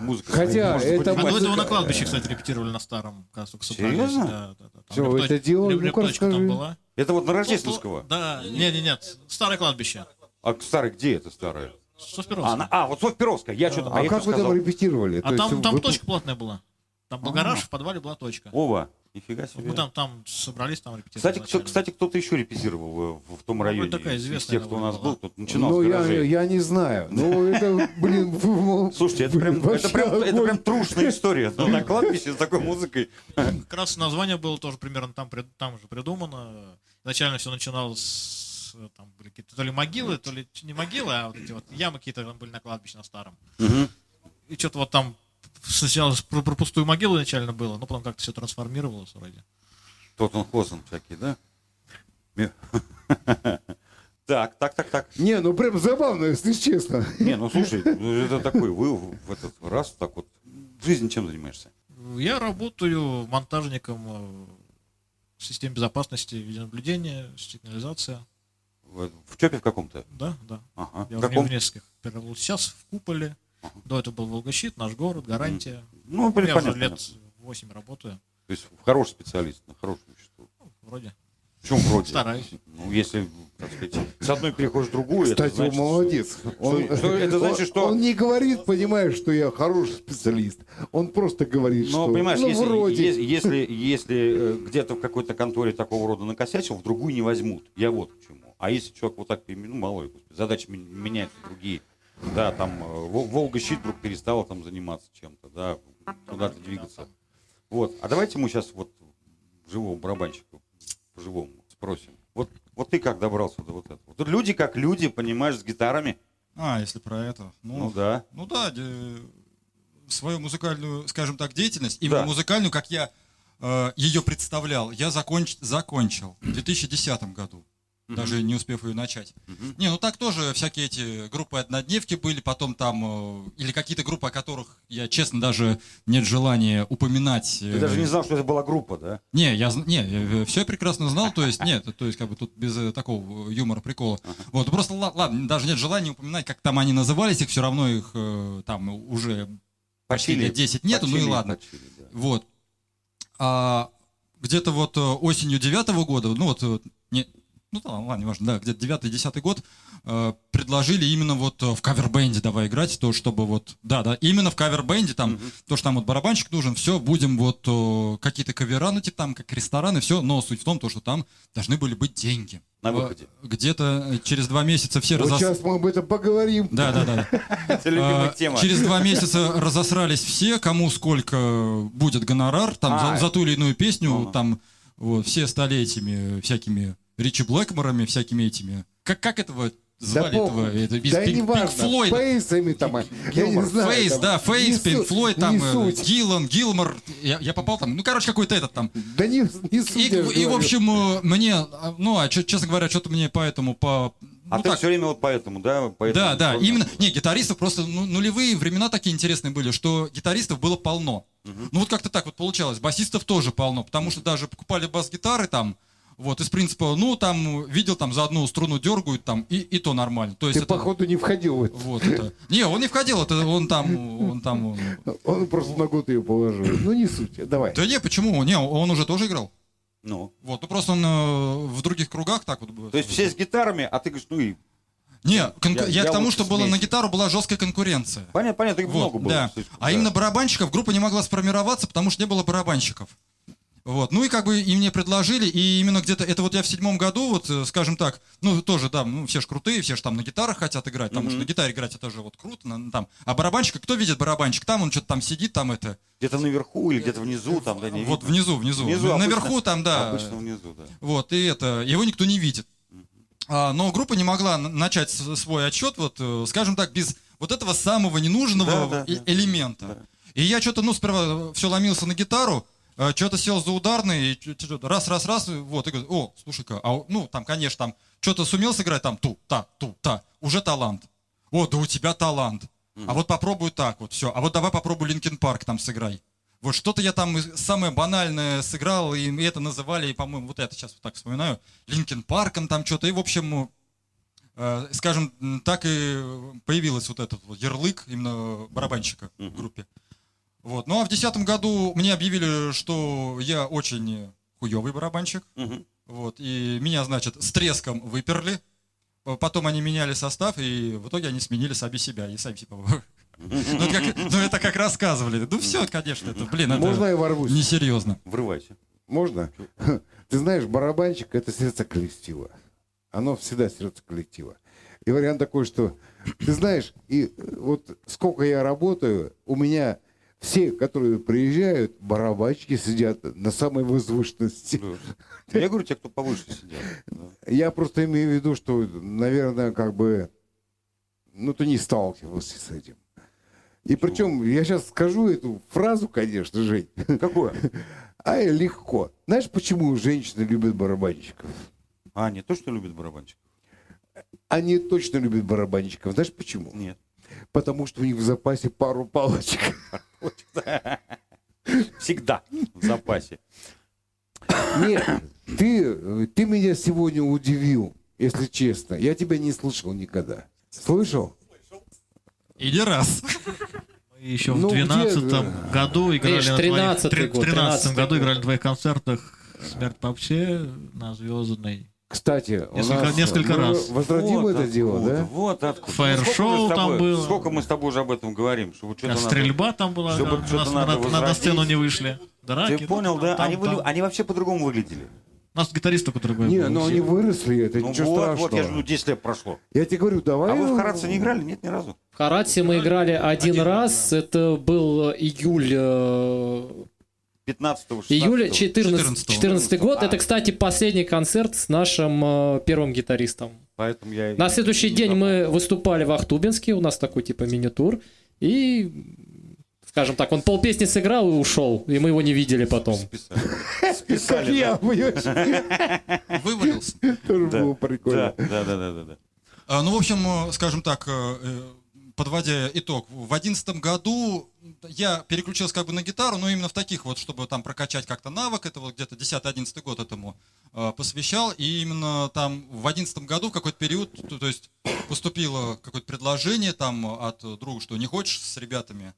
Музыку. Хотя Может это А поднимать. до этого музыка- на кладбище, кстати, репетировали на старом. Серьезно? Да, да, да. Там репточ- это дело, реп- там была. Это вот на Рождественского. Да, нет, нет, нет, старое кладбище. А старый где это старое? Софьеровское. А, а, вот Софьеровская. Я что-то А как вы там репетировали? А То там, есть там вы- точка платная была. Там был А. гараж, в подвале была точка. Ова, нифига себе. Мы там, там собрались, там репетировали. Кстати, кто, кстати, кто-то еще репетировал в, в том Ну, районе. такая из- из известная тех, кто у нас была. был, тут начинал Ну, я, я не знаю. Ну, это, блин... вы- Слушайте, это прям, это, прям, это прям трушная история. Ну, На кладбище с такой музыкой. Как раз название было тоже примерно там, там же придумано. Изначально все начиналось с, там были какие-то то ли могилы, то ли не могилы, а вот эти вот ямы какие-то там были на кладбище на старом. И что-то вот там сначала про, про пустую могилу изначально было, но потом как-то все трансформировалось вроде. Тот он хозен всякий, да? Так, так, так, так. Не, ну прям забавно, если честно. Не, ну слушай, ну, это такой, вы в этот раз так вот в жизни чем занимаешься? Я работаю монтажником э, в системе безопасности, видеонаблюдения, сигнализация. В, в ЧОПе в каком-то? Да, да. Ага. Я В уже каком? в нескольких. Сейчас в Куполе. До этого был Волгощит, наш город, гарантия. Ну, Я уже понятно. лет 8 работаю. То есть хороший специалист, на хорошем счету. Ну, вроде. В чем вроде? Стараюсь. Ну, если, так сказать, с одной переходишь в другую, это Кстати, значит, он молодец. Он, что это значит, он- что- Он не говорит, понимаешь, что я хороший специалист. Он просто говорит, Но, что... понимаешь, ну, если, вроде. если, если, если, э, где-то в какой-то конторе такого рода накосячил, в другую не возьмут. Я вот к чему. А если человек вот так, ну, мало ли, задачи меняются другие. Да, там э, Вол- Волга-щит вдруг перестала там заниматься чем-то, да, куда-то двигаться. Вот. А давайте мы сейчас вот живого барабанщика по-живому спросим. Вот, вот ты как добрался до вот этого? Тут люди как люди, понимаешь, с гитарами. А, если про это. Ну, Ну, да. ну да, де- свою музыкальную, скажем так, деятельность, именно Да. музыкальную, как я э, ее представлял, я законч- закончил в 2010 году. Даже не успев ее начать. Не, ну так тоже всякие эти группы однодневки были, потом там, э, или какие-то группы, о которых я, честно, даже нет желания упоминать. Ты даже не знал, что это была группа, да? Не, я не, все прекрасно знал, то есть нет, то есть как бы тут без э, такого юмора, прикола. Вот, просто ла- ладно, даже нет желания упоминать, как там они назывались, их все равно их э, там уже почти Почили. лет 10 нету, ну и Почили, ладно. почили, да. Вот. А где-то вот э, осенью девятого года, ну вот, э, не, ну да, ладно, неважно, да, где-то девятый, десятый год э, предложили именно вот э, в кавербенде давай играть, то чтобы вот, да, да, именно в кавербенде там, то, что там вот барабанщик нужен, все, будем вот э, какие-то кавера, ну типа там как рестораны, все, но суть в том, то, что там должны были быть деньги. На Э, выходе. Где-то э, через два месяца все Вот разос- сейчас мы об этом поговорим. Да, да, да. Это любимая тема. Через два месяца разосрались все, кому сколько будет гонорар, там А. за, ту или иную песню, там вот, все стали этими всякими Ричи Блэкморами, всякими этими. Как, как этого звали Да этого? Это, из Да Пинк- не важно, Пинк Флойд. фейсами там, я не знаю. Фейс, там, да, Фейс, Пинк Флойд, там, э, суть. Гиллан, Гилмор, я, я попал там, ну, короче, какой-то этот там. Да не, не суть, И, я же и, в общем, э, мне, а, ну, а честно говоря, что-то мне поэтому по... А ну, ты так, все время вот поэтому, да? Поэтому Да, да, инструмент. именно. Не, гитаристов просто ну, нулевые времена такие интересные были, что гитаристов было полно. Ну вот как-то так вот получалось. Басистов тоже полно, потому что даже покупали бас-гитары там, вот, из принципа, ну, там, видел, там, за одну струну дергают, там, и, и то нормально. То есть Ты, это, походу, не входил в это. Вот это. Не, он не входил, это он там, он там... он- Он просто на год ее положил. Ну, не суть. Давай. Да не, почему? Не, он уже тоже играл. Ну. Вот, ну просто он э, в других кругах так вот... было. То есть все с гитарами, а ты говоришь, ну и... Не, конку- Я- я, я к тому, что было на гитару была жесткая конкуренция. Понятно, понятно, их Вот, много было. да. слишком, А да. именно барабанщиков группа не могла сформироваться, потому что не было барабанщиков. Вот. Ну и как бы и мне предложили, и именно где-то, это вот я в седьмом году, вот, э, скажем так, ну тоже там, ну все же крутые, все же там на гитарах хотят играть, потому что на гитаре играть это же вот круто, на- там. А барабанщика, кто видит барабанщик? Там он что-то там сидит, там это, Где-то наверху или где-то внизу, там, да, не вот видно. внизу, внизу. Внизу обычно- Наверху там, да. Обычно внизу, да. Вот, и это, его никто не видит. А, но группа не могла начать свой отчет, вот, э, скажем так, без вот этого самого ненужного Да, да, э- да. элемента. И я что-то, ну, сперва все ломился на гитару, что-то сел за ударный, и раз, раз, раз, вот, и говорю, о, слушай-ка, а, ну, там, конечно, там, что-то сумел сыграть, там, ту, та, ту, та, уже талант. О, да у тебя талант. А вот попробуй так вот, все. А вот давай попробуй Linkin Park там сыграй. Вот что-то я там самое банальное сыграл, и это называли, и, по-моему, вот это сейчас вот так вспоминаю, Linkin Park ом там что-то, и, в общем, э, скажем, так и появилась вот этот вот ярлык именно барабанщика в группе. Вот. Ну а в десятом году мне объявили, что я очень хуевый барабанщик. Мгм. Вот. И меня, значит, с треском выперли. Потом они меняли состав, и в итоге они сменили сами себя. И сами типа... Ну, это как- ну, это как рассказывали. Ну, все, конечно, это, блин, Можно это я ворвусь? несерьезно. Врывайся. Можно? Ты знаешь, барабанщик — это сердце коллектива. Оно всегда сердце коллектива. И вариант такой, что, ты знаешь, и вот сколько я работаю, у меня все, которые приезжают, барабанщики сидят на самой возвышенности. Да. Я говорю, те, кто повыше сидят. да. Я просто имею в виду, что, наверное, как бы, ну, ты не сталкивался с этим. И причем, я сейчас скажу эту фразу, конечно, Жень. Какое? А легко. Знаешь, почему женщины любят барабанщиков? А, не то, что любит барабанщик? Они точно любят барабанщиков. Знаешь почему? Нет. Потому что у них в запасе пару палочек. Всегда в запасе. Нет, ты, ты меня сегодня удивил, если честно. Я тебя не слышал никогда. Слышал? И не раз. Мы еще Ну, в где, 2012 да? году играли Видишь, на твоих... 13-й три- год, В 13 году 13-й играли на твоих концертах «Смерть вообще» на Звездной. Кстати, у Несколько- нас, несколько мы раз. Возродим Вот это дело, откуда, да? Вот откуда. Фаер-шоу там тобой- было. Сколько мы с тобой уже об этом говорим? Что вот А что-то надо- стрельба там была, чтобы да, что-то нас надо на, на- сцену не вышли. Драки. Ты понял, там- да? там- Они, были- там. они вообще по-другому выглядели. У нас гитарист только другой Не, был. но они выросли, это Ну ничего вот, страшного. вот, я же, ну, 10 лет прошло. Я тебе говорю, давай... А вы в Харадзе не играли? Нет, ни разу. В Харатсе мы играли один раз, это был июль, э, 15 июля 16 14, 14 год. А. Это, кстати, последний концерт с нашим э, первым гитаристом. Поэтому я... На следующий день запомнил. мы выступали в Ахтубинске, у нас такой типа мини-тур, и, скажем так, он полпесни сыграл и ушел, и мы его не видели потом. Списали. Списали? Вывалился. Тоже да. было прикольно. Да, да, да, да. А, Ну, в общем, э, скажем так, э, э, подводя итог, в одиннадцатом году я переключился как бы на гитару, но именно в таких вот, чтобы там прокачать как-то навык, это вот где-то 10-11 год этому э, посвящал, и именно там в одиннадцатом году в какой-то период, то, то есть поступило какое-то предложение там от друга, что не хочешь с ребятами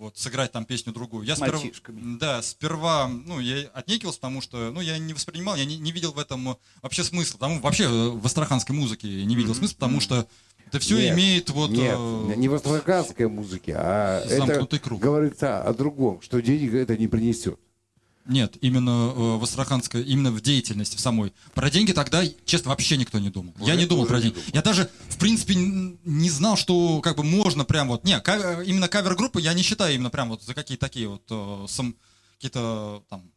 вот сыграть там песню другую. Я сперва, да, сперва, ну, я отнекивался, потому что, ну, я не воспринимал, я не, не видел в этом вообще смысла. Потому вообще в астраханской музыке не видел смысла, потому что это все Нет, имеет вот... Нет, э, не в астраханской музыке, а это круг. говорится о другом, что денег это не принесет. Нет, именно э, в астраханской, именно в деятельности в самой. Про деньги тогда, честно, вообще никто не думал. я не думал уже про деньги. Я даже, в принципе, не знал, что как бы можно прям вот... Не, ка- именно кавер-группы я не считаю именно прям вот за какие-то такие вот э, сам- какие-то там...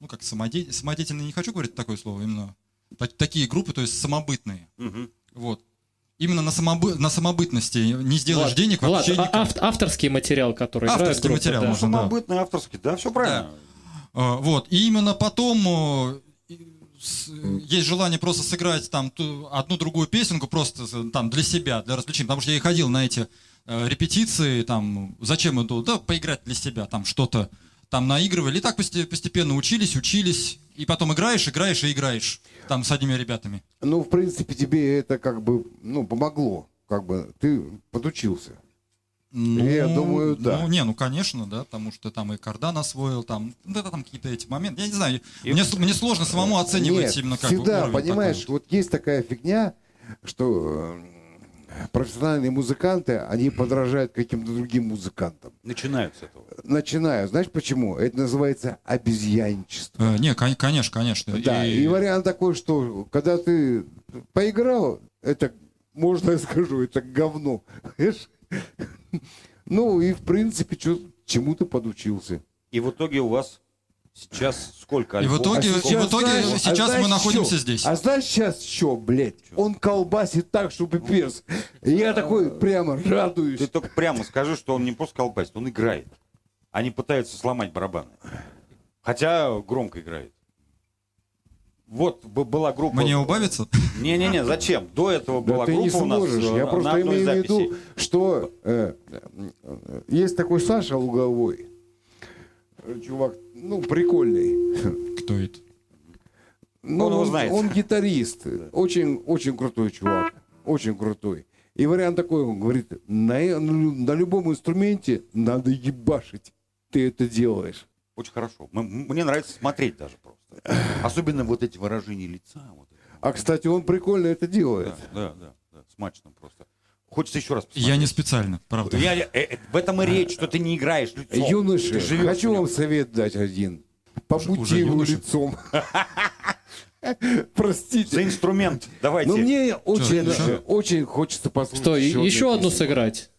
Ну, как самоде... самодеятельные, не хочу говорить такое слово, именно та- такие группы, то есть самобытные. Мгм. Вот. Именно на, самобы... на самобытности не сделаешь Влад, денег Влад, вообще а- никак. ав- авторский материал, который играет Авторский группа, материал да. можно. да. Самобытный, авторский, да, все правильно. А, Вот. И именно потом э, есть желание просто сыграть там ту- одну другую песенку просто там для себя, для развлечения. Потому что я и ходил на эти э, репетиции, там, зачем иду? Да, поиграть для себя, там что-то там наигрывали. И так посте- постепенно учились, учились. И потом играешь, играешь и играешь там с одними ребятами. Ну, в принципе, тебе это как бы, ну, помогло. Как бы ты подучился. Ну, Я думаю, да. Ну, не, ну, конечно, да, потому что там и кардан освоил, там, ну, это там какие-то эти моменты. Я не знаю, мне, с- мне сложно самому оценивать Нет, именно как бы всегда, уровень понимаешь, такой вот есть такая фигня, что э, профессиональные музыканты, они подражают каким-то другим музыкантам. Начинают с этого. Начинаю. Знаешь почему? Это называется обезьянничество. Э, не, кон- конечно, конечно. Да, и... вариант такой, что когда ты поиграл, это, можно я скажу, это говно. Ну и в принципе, чё- чему ты подучился. И в итоге у вас сейчас сколько И в итоге- Сколько? и в итоге знаешь- сейчас мы знаешь находимся чё? здесь. А знаешь сейчас что, блядь? Он колбасит так, что пипец. И я такой прямо радуюсь. Ты только прямо скажи, что он не просто колбасит, он играет. Они пытаются сломать барабаны. Хотя громко играет. Вот была группа... Мне убавиться? Не-не-не, зачем? До этого Да была ты не группа у нас сможешь. э, Я на просто одной имею в записи. виду, что э, э, есть такой Саша Луговой. Э, Чувак, ну, прикольный. Кто это? Ну, Он его знает. он гитарист. Очень, очень крутой чувак. Очень крутой. И вариант такой, он говорит, на, на лю- на любом инструменте надо ебашить. Ты это делаешь. Очень хорошо. Мне нравится смотреть даже просто. Особенно вот эти выражения лица. Вот это. А, кстати, он прикольно это делает. Да, да, да, да, смачно просто. Хочется еще раз посмотреть. Я не специально, правда. Я- э, э, в этом и речь, что ты не играешь лицом. Юноши, Ты живешь хочу вам совет дать один. Побудьте Уже его юноши? лицом. За Простите. инструмент. Давайте. Но мне очень, еще? очень хочется послушать. Что, одну еще одну песню. сыграть?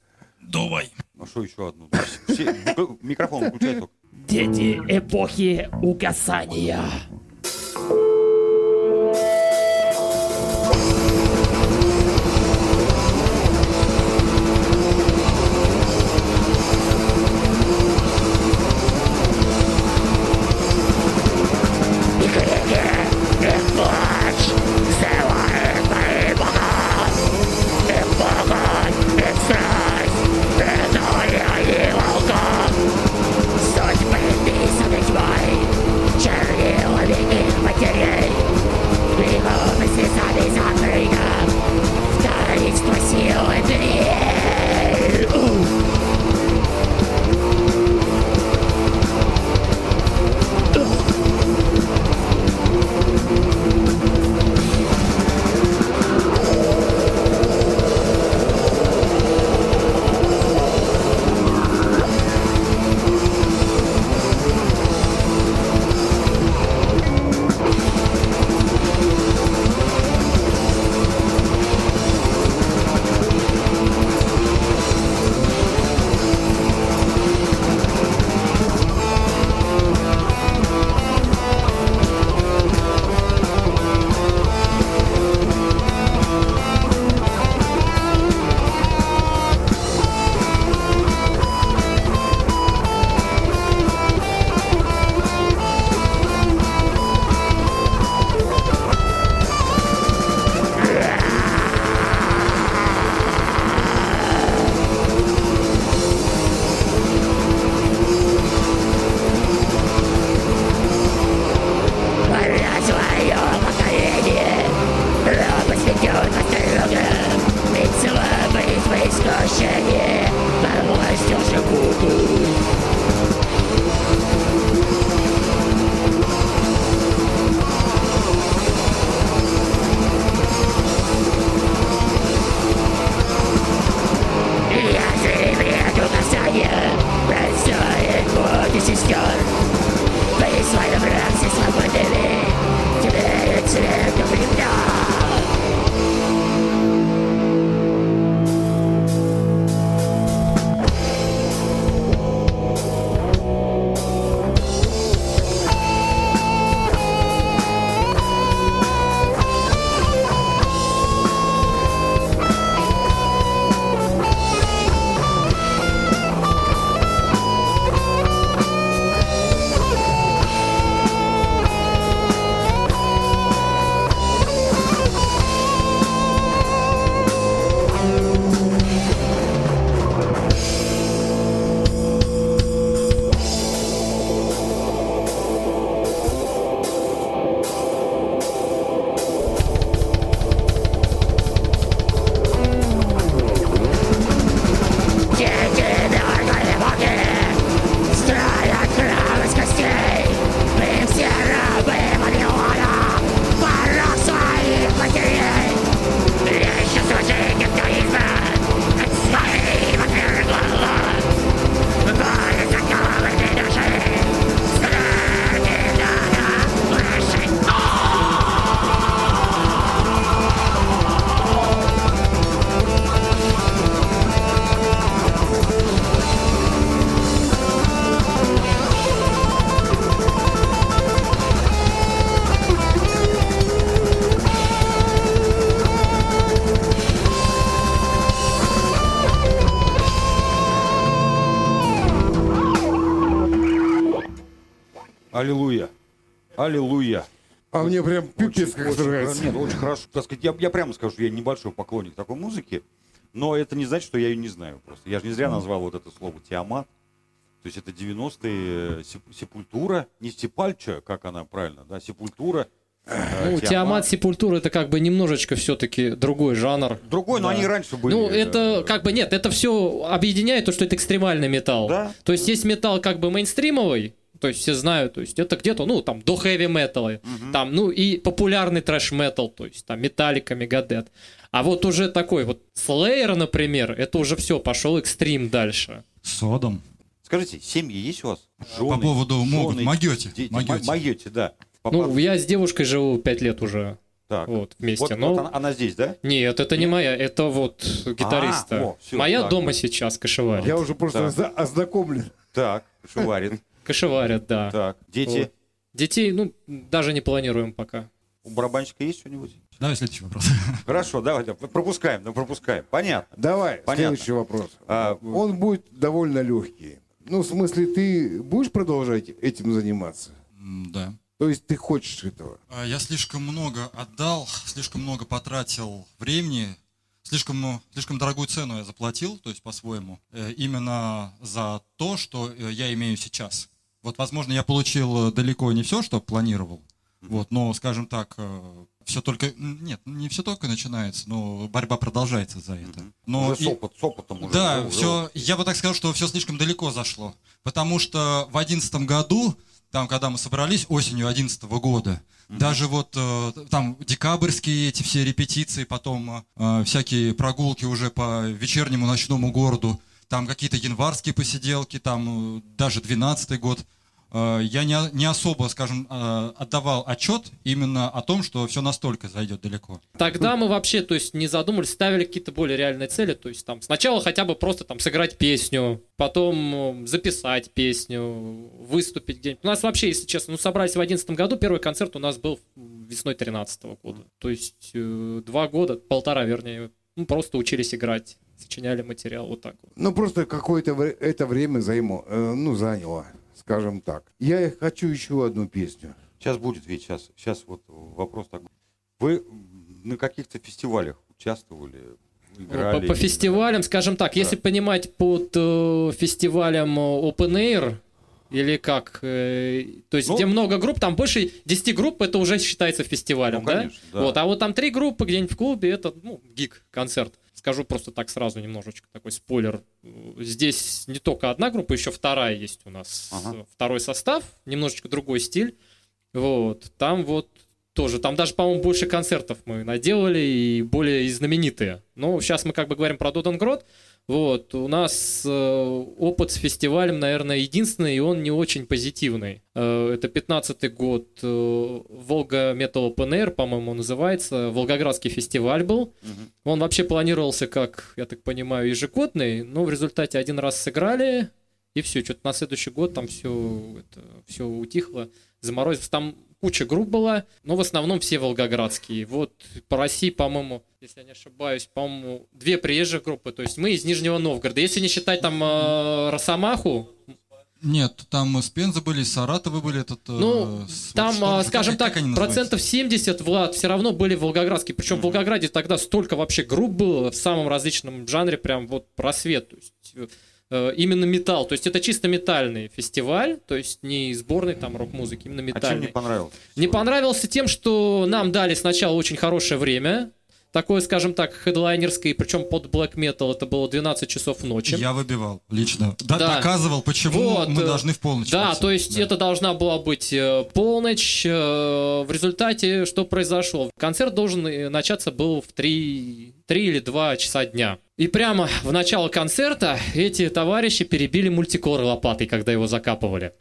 Давай. Ну что еще одну? Все- Микрофон включай только. Дети эпохи угасания. Мне прям пипец как нравится. Нет, очень хорошо. Так сказать, я, я прямо скажу, я небольшой поклонник такой музыки, но это не значит, что я ее не знаю просто. Я же не зря назвал вот это слово «тиамат». То есть это 90-е, э, сеп- сепультура, не сепальча, как она правильно, да, сепультура. э, Ну, Тиамат, Сепультура это как бы немножечко все-таки другой жанр. Другой, но Да. они раньше были. Ну, это э, как бы нет, это все объединяет то, что это экстремальный металл. Да. То есть есть металл как бы мейнстримовый, то есть все знают, то есть это где-то, ну, там, до хэви металла, там, ну, и популярный трэш метал, то есть там Металлика, Мегадет. А вот уже такой вот Slayer, например, это уже все, пошел экстрим дальше. Содом. Скажите, семьи есть у вас? По поводу могут, могете, дети, могете. могете, да. По- Ну, я с девушкой живу пять лет уже, так. вот, вместе, Вот- но... вот она, она здесь, да? Нет, это не моя, это вот гитариста. о, всё, моя так. дома сейчас кошеварит. Я уже просто ознакомлен. Так, шеварит. Кошеварят, да. Так, дети. Вот. Детей, ну, даже не планируем пока. У барабанщика есть что-нибудь? Давай следующий вопрос. Хорошо, давайте, пропускаем, да, пропускаем. Понятно. Давай, Понятно. следующий вопрос. А, Он будет довольно легкий. Ну, в смысле, ты будешь продолжать этим заниматься? Да. То есть ты хочешь этого? А, Я слишком много отдал, слишком много потратил времени, слишком, ну, слишком дорогую цену я заплатил, то есть по-своему, э, именно за то, что э, я имею сейчас. Вот, возможно, я получил э, далеко не все, что планировал, вот, но, скажем так, все только, нет, не все только начинается, но борьба продолжается за это. Но уже и- с, опыт- с опытом уже. да, уже- все, я бы так сказал, что все слишком далеко зашло. Потому что в одиннадцатом году, там, когда мы собрались осенью одиннадцатого года, даже вот э, там декабрьские эти все репетиции, потом э, всякие прогулки уже по вечернему ночному городу, там какие-то январские посиделки, там э, даже двенадцатый год, э, я не, не особо, скажем, э, отдавал отчет именно о том, что все настолько зайдет далеко. Тогда мы вообще, то есть, не задумывались, ставили какие-то более реальные цели. То есть, там, сначала хотя бы просто там сыграть песню, потом э, записать песню, выступить где-нибудь. У нас вообще, если честно, ну, собрались в 2011 году, первый концерт у нас был весной 2013 года. То есть, э, два года, полтора, вернее, ну, просто учились играть, сочиняли материал, вот так вот. Ну, просто какое-то это время займо, э, ну, заняло, скажем так. Я хочу еще одну песню. Сейчас будет, ведь сейчас, сейчас вот вопрос такой. Вы на каких-то фестивалях участвовали, По, играли? по фестивалям, скажем так, если понимать под э, фестивалем э, Open Air, или как, э, то есть Ну- где много групп, там больше 10 групп, это уже считается фестивалем, Ну, да? конечно, да. Вот, а вот там три группы где-нибудь в клубе, это, ну, гик, концерт. Скажу просто так сразу немножечко такой спойлер. Здесь не только одна группа, еще вторая есть у нас. Ага. Второй состав, немножечко другой стиль. Вот, там вот тоже, там даже, по-моему, больше концертов мы наделали и более и знаменитые. Но сейчас мы как бы говорим про Доденгрод. Вот, у нас э, опыт с фестивалем, наверное, единственный, и он не очень позитивный. Э, это 15-й год, э, Волга Metal Open Air, по-моему, называется. Волгоградский фестиваль был. Мгм. Он вообще планировался как, я так понимаю, ежегодный, но в результате один раз сыграли, и все, что-то на следующий год там все, это, все утихло, заморозилось. Там куча групп была, но в основном все волгоградские. Вот по России, по-моему, если я не ошибаюсь, по-моему, две приезжих группы. То есть мы из Нижнего Новгорода. Если не считать там э, Росомаху, Нет, там с Пензы были, с Саратова были. Этот, э, Ну, с- там, что- как- скажем как так, называются? процентов 70, Влад, все равно были волгоградские. Причем в Волгограде тогда столько вообще групп было в самом различном жанре, прям вот просвет. То есть, э, именно металл. То есть это чисто метальный фестиваль, то есть не сборный там рок-музыки, именно А чем метальный. не понравилось? Не понравился тем, что нам дали сначала очень хорошее время, такое, скажем так, хедлайнерское, причем под black metal это было 12 часов ночи. Я выбивал лично. Да, Да. Доказывал, почему Вот, мы э, должны в полночь. Да, пойти. то есть Да. это должна была быть э, полночь. э, В результате что произошло? Концерт должен начаться был в 3, 3 или 2 часа дня. И прямо в начало концерта эти товарищи перебили мультикор лопатой, когда его закапывали.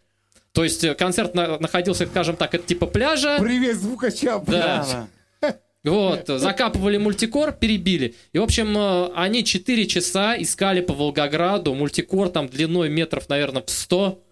То есть концерт на- находился, скажем так, это типа пляжа. Привет звукачам! Да. Вот, закапывали мультикор, перебили. И, в общем, э, они 4 часа искали по Волгограду мультикор там длиной метров, наверное, в 100,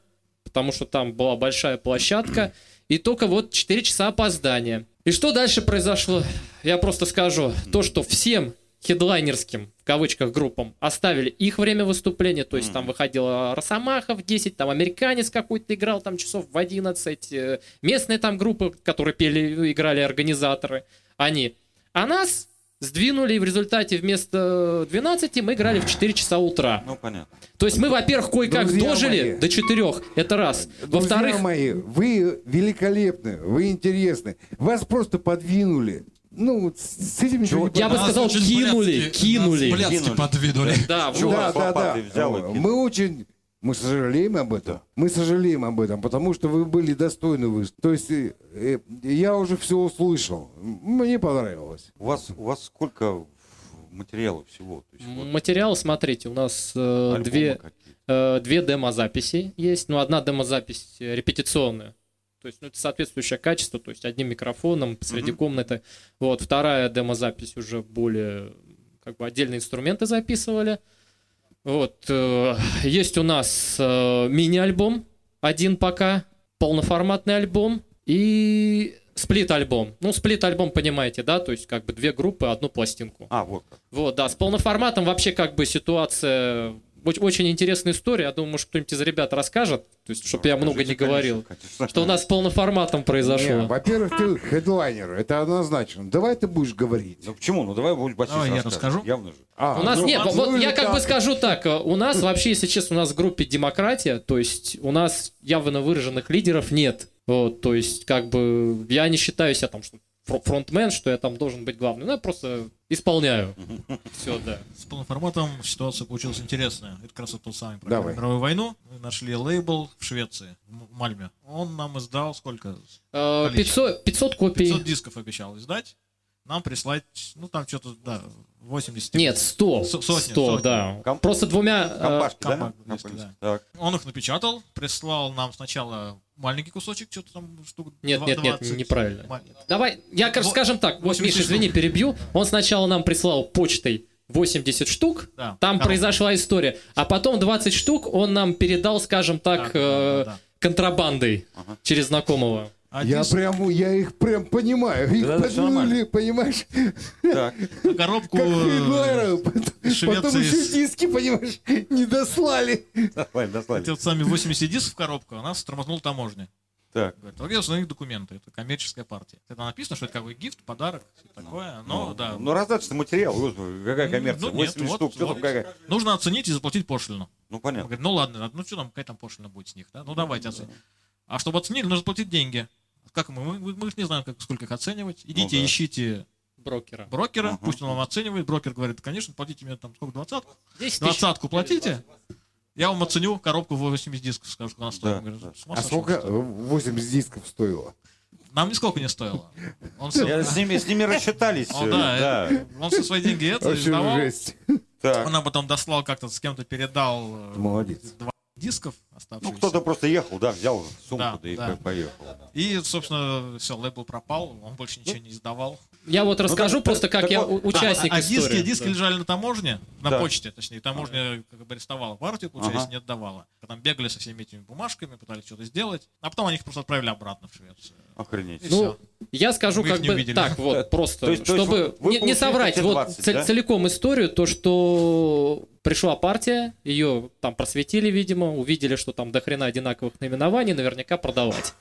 потому что там была большая площадка. И только вот 4 часа опоздания. И что дальше произошло? Я просто скажу. То, что всем хедлайнерским в кавычках группам, оставили их время выступления, то есть Мгм. там выходила Росомаха в 10, там американец какой-то играл там часов в 11, э, местные там группы, которые пели, играли организаторы, они. А нас сдвинули, и в результате вместо 12 мы играли в 4 часа утра. Ну, понятно. То есть мы, во-первых, кое-как Друзья дожили мои. до 4, это раз. Во-вторых, мои, вы великолепны, вы интересны. Вас просто подвинули. Ну, вот с этим ничего не Я бы сказал, кинули, кинули. нас Кинули. подвинули. да, взял и кинул. Мы очень... Мы сожалеем об этом. Мы сожалеем об этом, потому что вы были достойны вы. То есть э, э, я уже все услышал. Мне понравилось. У вас, у вас сколько материалов всего? То есть, вот Материал, смотрите, у нас э, две, э, две демозаписи есть. Ну, одна демозапись э, репетиционная. То есть, ну, это соответствующее качество, то есть одним микрофоном посреди Мгм. комнаты. Вот, вторая демозапись уже более, как бы, отдельные инструменты записывали. Вот, э, есть у нас э, мини-альбом, один пока, полноформатный альбом и сплит-альбом. Ну, сплит-альбом, понимаете, да, то есть, как бы, две группы, одну пластинку. А, вот. Вот, да, с полноформатом вообще как бы ситуация... оч- Очень интересная история. Я думаю, может, кто-нибудь из ребят расскажет, то есть, чтобы я много не говорил. конечно. Что у нас с полноформатом Не, произошло. Во-первых, ты хедлайнер, это однозначно. Давай ты будешь говорить. Ну почему? Ну давай будешь басист Давай я расскажу. Явно же. А, У нас ну, нет, ну вот или я как бы скажу так, э, у нас вообще, если честно, у нас в группе демократия, то есть у нас явно выраженных лидеров нет. Вот, то есть, как бы, я не считаю себя там, что фронтмен, что я там должен быть главным. Ну, я просто исполняю. Все, да. С полноформатом ситуация получилась интересная. Это как раз вот тот самый про Давай. Мировую войну. Мы нашли лейбл в Швеции, в Мальме. Он нам издал сколько? Э, Количество. 500, 500 копий. 500 дисков обещал издать. Нам прислать, ну там что-то, да, 80. Нет, 100. С- сотни, 100, сотни. да. Ком- Просто двумя... э, Компашки, да? компакт диски, да. Так. Он их напечатал, прислал нам сначала маленький кусочек, что-то там штук Нет, два- нет, нет, 20. неправильно. Ма- Давай, я, как Во- скажем так, вот, 80 Миша, извини, штук. перебью. Он сначала нам прислал почтой 80 штук, Да, там коробка. произошла история, а потом 20 штук он нам передал, скажем так, Да, э, да, да. контрабандой Ага. через знакомого. А Я прям, я их прям понимаю. Их Да-да, всё подвинули, понимаешь, Так. на коробку как э. Потом еще диски, понимаешь, не дослали. Давай, дослали. вот сами 80 дисков в коробку, а нас тормознул таможня. Так. Говорит, вот я установил документы, это коммерческая партия. Это написано, что это как бы гифт, подарок, всё такое, но да. Ну, раздачный материал, какая коммерция? Ну, нет, 80 вот- штук, что вот. там какая? Нужно оценить и заплатить пошлину. Ну, Он понятно. говорит, ну ладно, ну что там, какая там пошлина будет с них, да? Ну давайте оценим. А чтобы оценили, нужно платить деньги. Как мы? Мы, мы- ж не знаем, как, сколько их оценивать. Идите, да. ищите Брокера. брокера, Ага. пусть он вам оценивает. Брокер говорит, конечно, платите мне там сколько, двадцатку? 10 тысяч. Двадцатку платите, я вам оценю коробку в 80 дисков, скажу, сколько она стоит. Да, Он говорит, да. «С А сколько что ли?» 80 дисков стоило? Нам нисколько не стоило. Он, со- Я с ними, с ними рассчитались. О, э, да, да. он со свои деньги это издавал. Он нам потом дослал как-то с кем-то передал э, Молодец. Дисков Ну, оставшихся. кто-то просто ехал, да, взял сумку, Да, да, и да. по- поехал. И, собственно, все, лейбл пропал, он больше ничего не издавал. Я вот расскажу так- просто, как так я вот- у- участник а, а истории. диски, диски Да. лежали на таможне, на Да. почте, точнее. Таможня как бы арестовала партию, получается, Ага. не отдавала. Потом бегали со всеми этими бумажками, пытались что-то сделать. А потом они их просто отправили обратно в Швецию. Охренеть. Ну, я скажу Мы как бы увидели. так вот, просто, то есть- то есть чтобы вы не, не соврать, эти вот 20, цель- да? целиком историю, то, что пришла партия, ее там просветили, видимо, увидели, что там до хрена одинаковых наименований, наверняка продавать.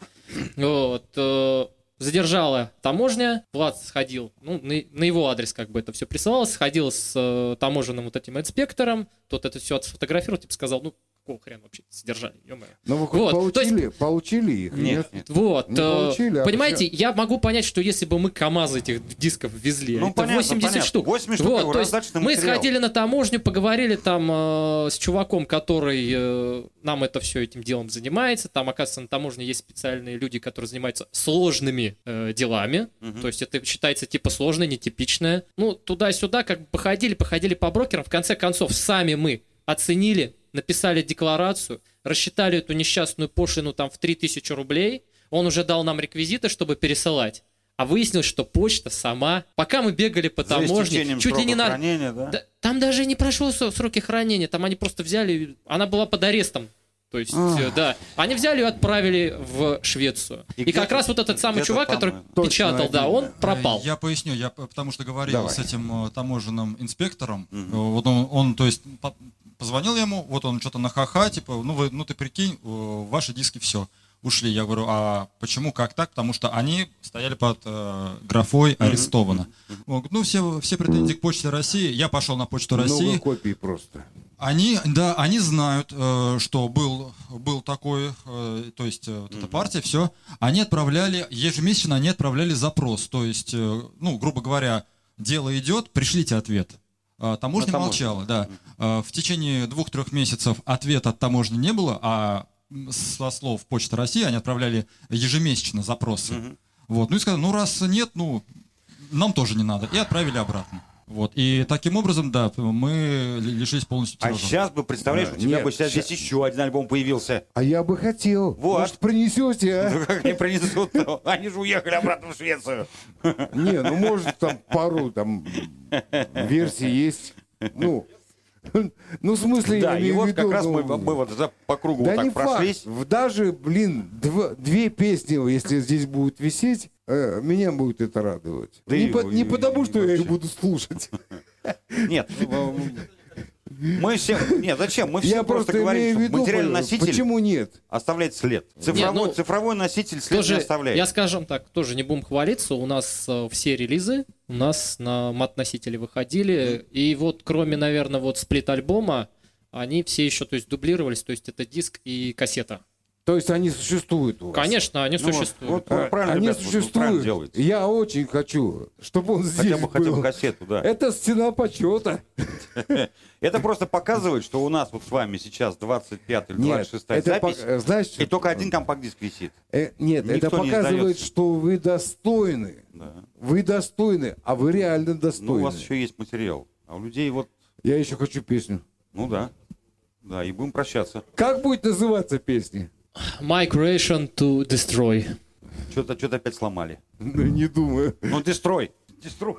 Вот. э, Задержала таможня, Влад сходил, ну, на, на его адрес как бы это все присылалось, сходил с э, таможенным вот этим инспектором, тот это все отфотографировал, типа сказал, ну, какого хрена вообще задержали, ё-моё. Ну вы хоть Вот, то есть- получили, получили их? Нет, нет. Вот. Не э, получили, а понимаете, я могу понять, что если бы мы КАМАЗ этих дисков везли, Ну, это понятно, 80 понятно. штук. 80 штук, вот, то есть раздачный мы материал. сходили на таможню, поговорили там э, с чуваком, который э, нам это все этим делом занимается. Там, оказывается, на таможне есть специальные люди, которые занимаются сложными э, делами. Мгм. То есть это считается типа сложное, нетипичное. Ну, туда-сюда как бы походили, походили по брокерам. В конце концов, сами мы оценили, написали декларацию, рассчитали эту несчастную пошлину там в 3000 рублей. Он уже дал нам реквизиты, чтобы пересылать. А выяснилось, что почта сама, пока мы бегали по таможне, чуть ли не на... хранения, да? Да, там даже не прошло сроки хранения, там они просто взяли, она была под арестом То есть, э, да. Они взяли и отправили в Швецию. И И, как раз вот этот самый чувак, там, который э, точно печатал, да, один, он да. пропал. Я поясню, я потому что говорил Давай. с этим э, таможенным инспектором. Э, Вот он, он, то есть, по- позвонил ему, вот он что-то на ха-ха, типа, ну, вы, ну ты прикинь, э, ваши диски все ушли. Я говорю, а почему, как так? Потому что они стояли под э, графой арестовано. Он говорит, ну, все, все претензии к Почте России. Я пошел на Почту России. Много копий просто. Они, да, они знают, э, что был, был такой, э, то есть э, вот эта партия, все. Они отправляли, ежемесячно они отправляли запрос. То есть, э, ну, грубо говоря, дело идет, пришлите ответ. А, Таможня молчала, да. Э, В течение двух-трех месяцев ответа от таможни не было, а со слов Почты России они отправляли ежемесячно запросы. Мгм. Вот. Ну и сказали, ну раз нет, ну нам тоже не надо. И отправили обратно. Вот. И таким образом, да, мы ли- лишились полностью А тиража. сейчас бы, представляешь, Да, у тебя нет, бы сейчас ща- здесь еще один альбом появился. А я бы хотел. Вот. Может, принесете, а? Ну как не принесут Они же уехали обратно в Швецию. Не, ну может там пару там версий есть. Ну, ну в смысле, Да, я и имею в вот виду, как раз мы, ну, мы вот за- по кругу Да вот не так прошлись. факт. В- Даже, блин, дв- две песни, если здесь будут висеть, меня будет это радовать. Да не, по- не потому, что я их вообще. буду слушать. Нет, ну, мы все... Нет, зачем? Мы все Я просто просто говорим, что виду, материальный э, носитель почему нет? оставляет след. Цифровой, ну, цифровой носитель след не оставляет. я скажем так, тоже не будем хвалиться. У нас э, все релизы у нас на мат-носители выходили. И вот кроме, наверное, вот сплит-альбома, они все еще, то есть, дублировались. То есть это диск и кассета. То есть они существуют у вас? Конечно, они Ну вот, существуют. вот, А, правильно, они ребят, вот существуют. Я очень хочу, чтобы он здесь Хотя бы, хотя бы был. кассету, да. Это стена почета. Это просто показывает, что у нас вот с вами сейчас 25 или Нет, 26 это запись, знаешь, и только один компакт-диск висит. Э, нет, это показывает, что вы достойны. Вы достойны, а вы реально Ну, достойны. у вас еще есть материал. А у людей вот, Я еще хочу песню. ну да. Да, и будем прощаться. Как будет называться песня? Migration to Destroy. Что-то что опять сломали. Ну, не думаю. Ну, дестрой. Дестрой.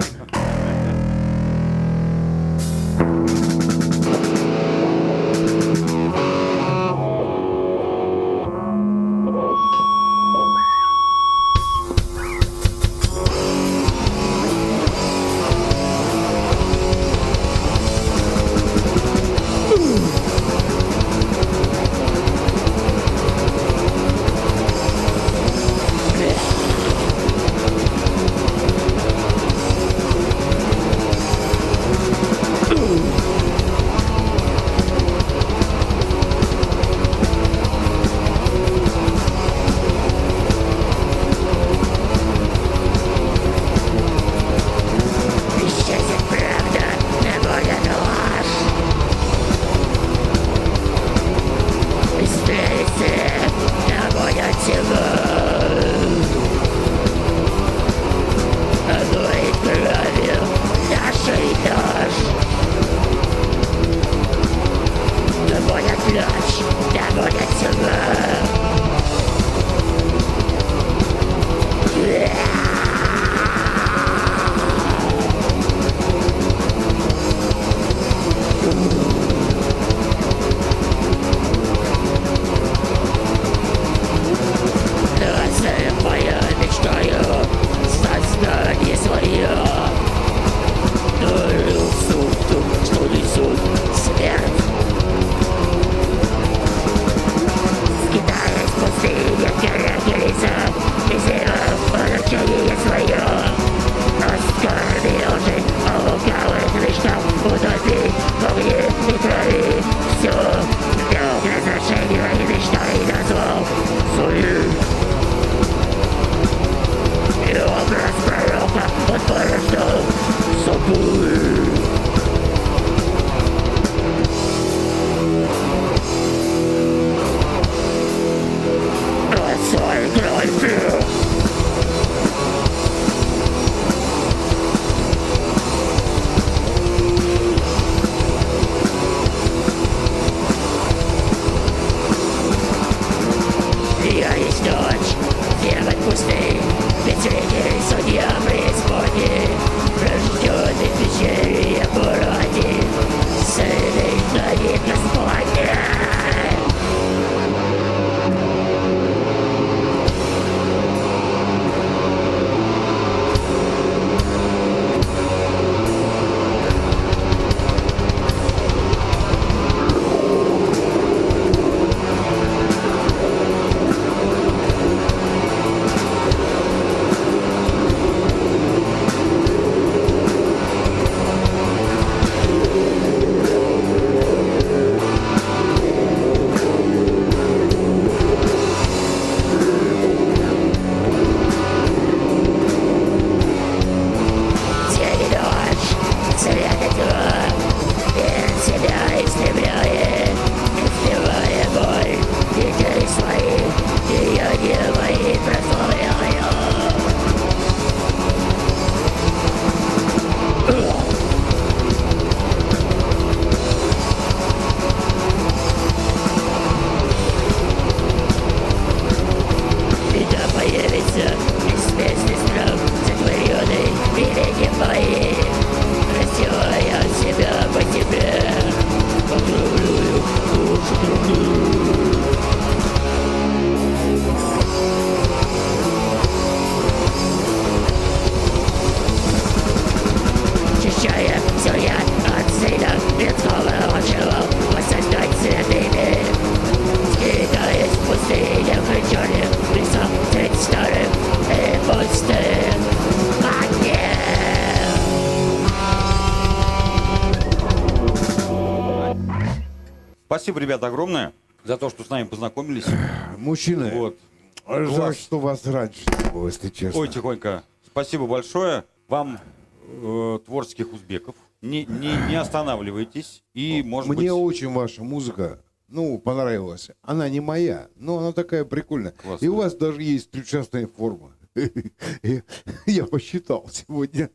Спасибо, ребята, огромное за то, что с нами познакомились. Мужчины, Вот. жаль, Класс. что вас раньше не было, если честно. Ой, тихонько. Спасибо большое. Вам э, творческих узбеков. Не, не, не останавливайтесь. И, может Мне быть... очень ваша музыка, ну, понравилась. Она не моя, но она такая прикольная. Классно. И у вас даже есть трехчастная форма. Я посчитал сегодня.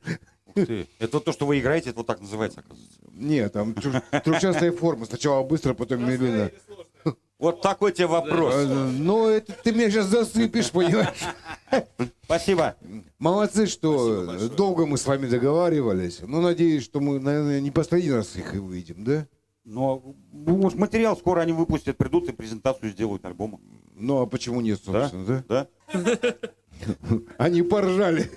Ты. Это то, что вы играете, это вот так называется, оказывается. Нет, там трехчастная форма. Сначала быстро, потом медленно. Вот такой тебе вопрос. Э, Ну, это ты меня сейчас засыпешь, понимаешь? Спасибо. Молодцы, что долго мы с вами договаривались. Ну, надеюсь, что мы, наверное, не последний раз их и выйдем, да? Но ну, может, материал скоро они выпустят, придут и презентацию сделают альбома. Ну, а почему нет, собственно, да? Да? Они поржали.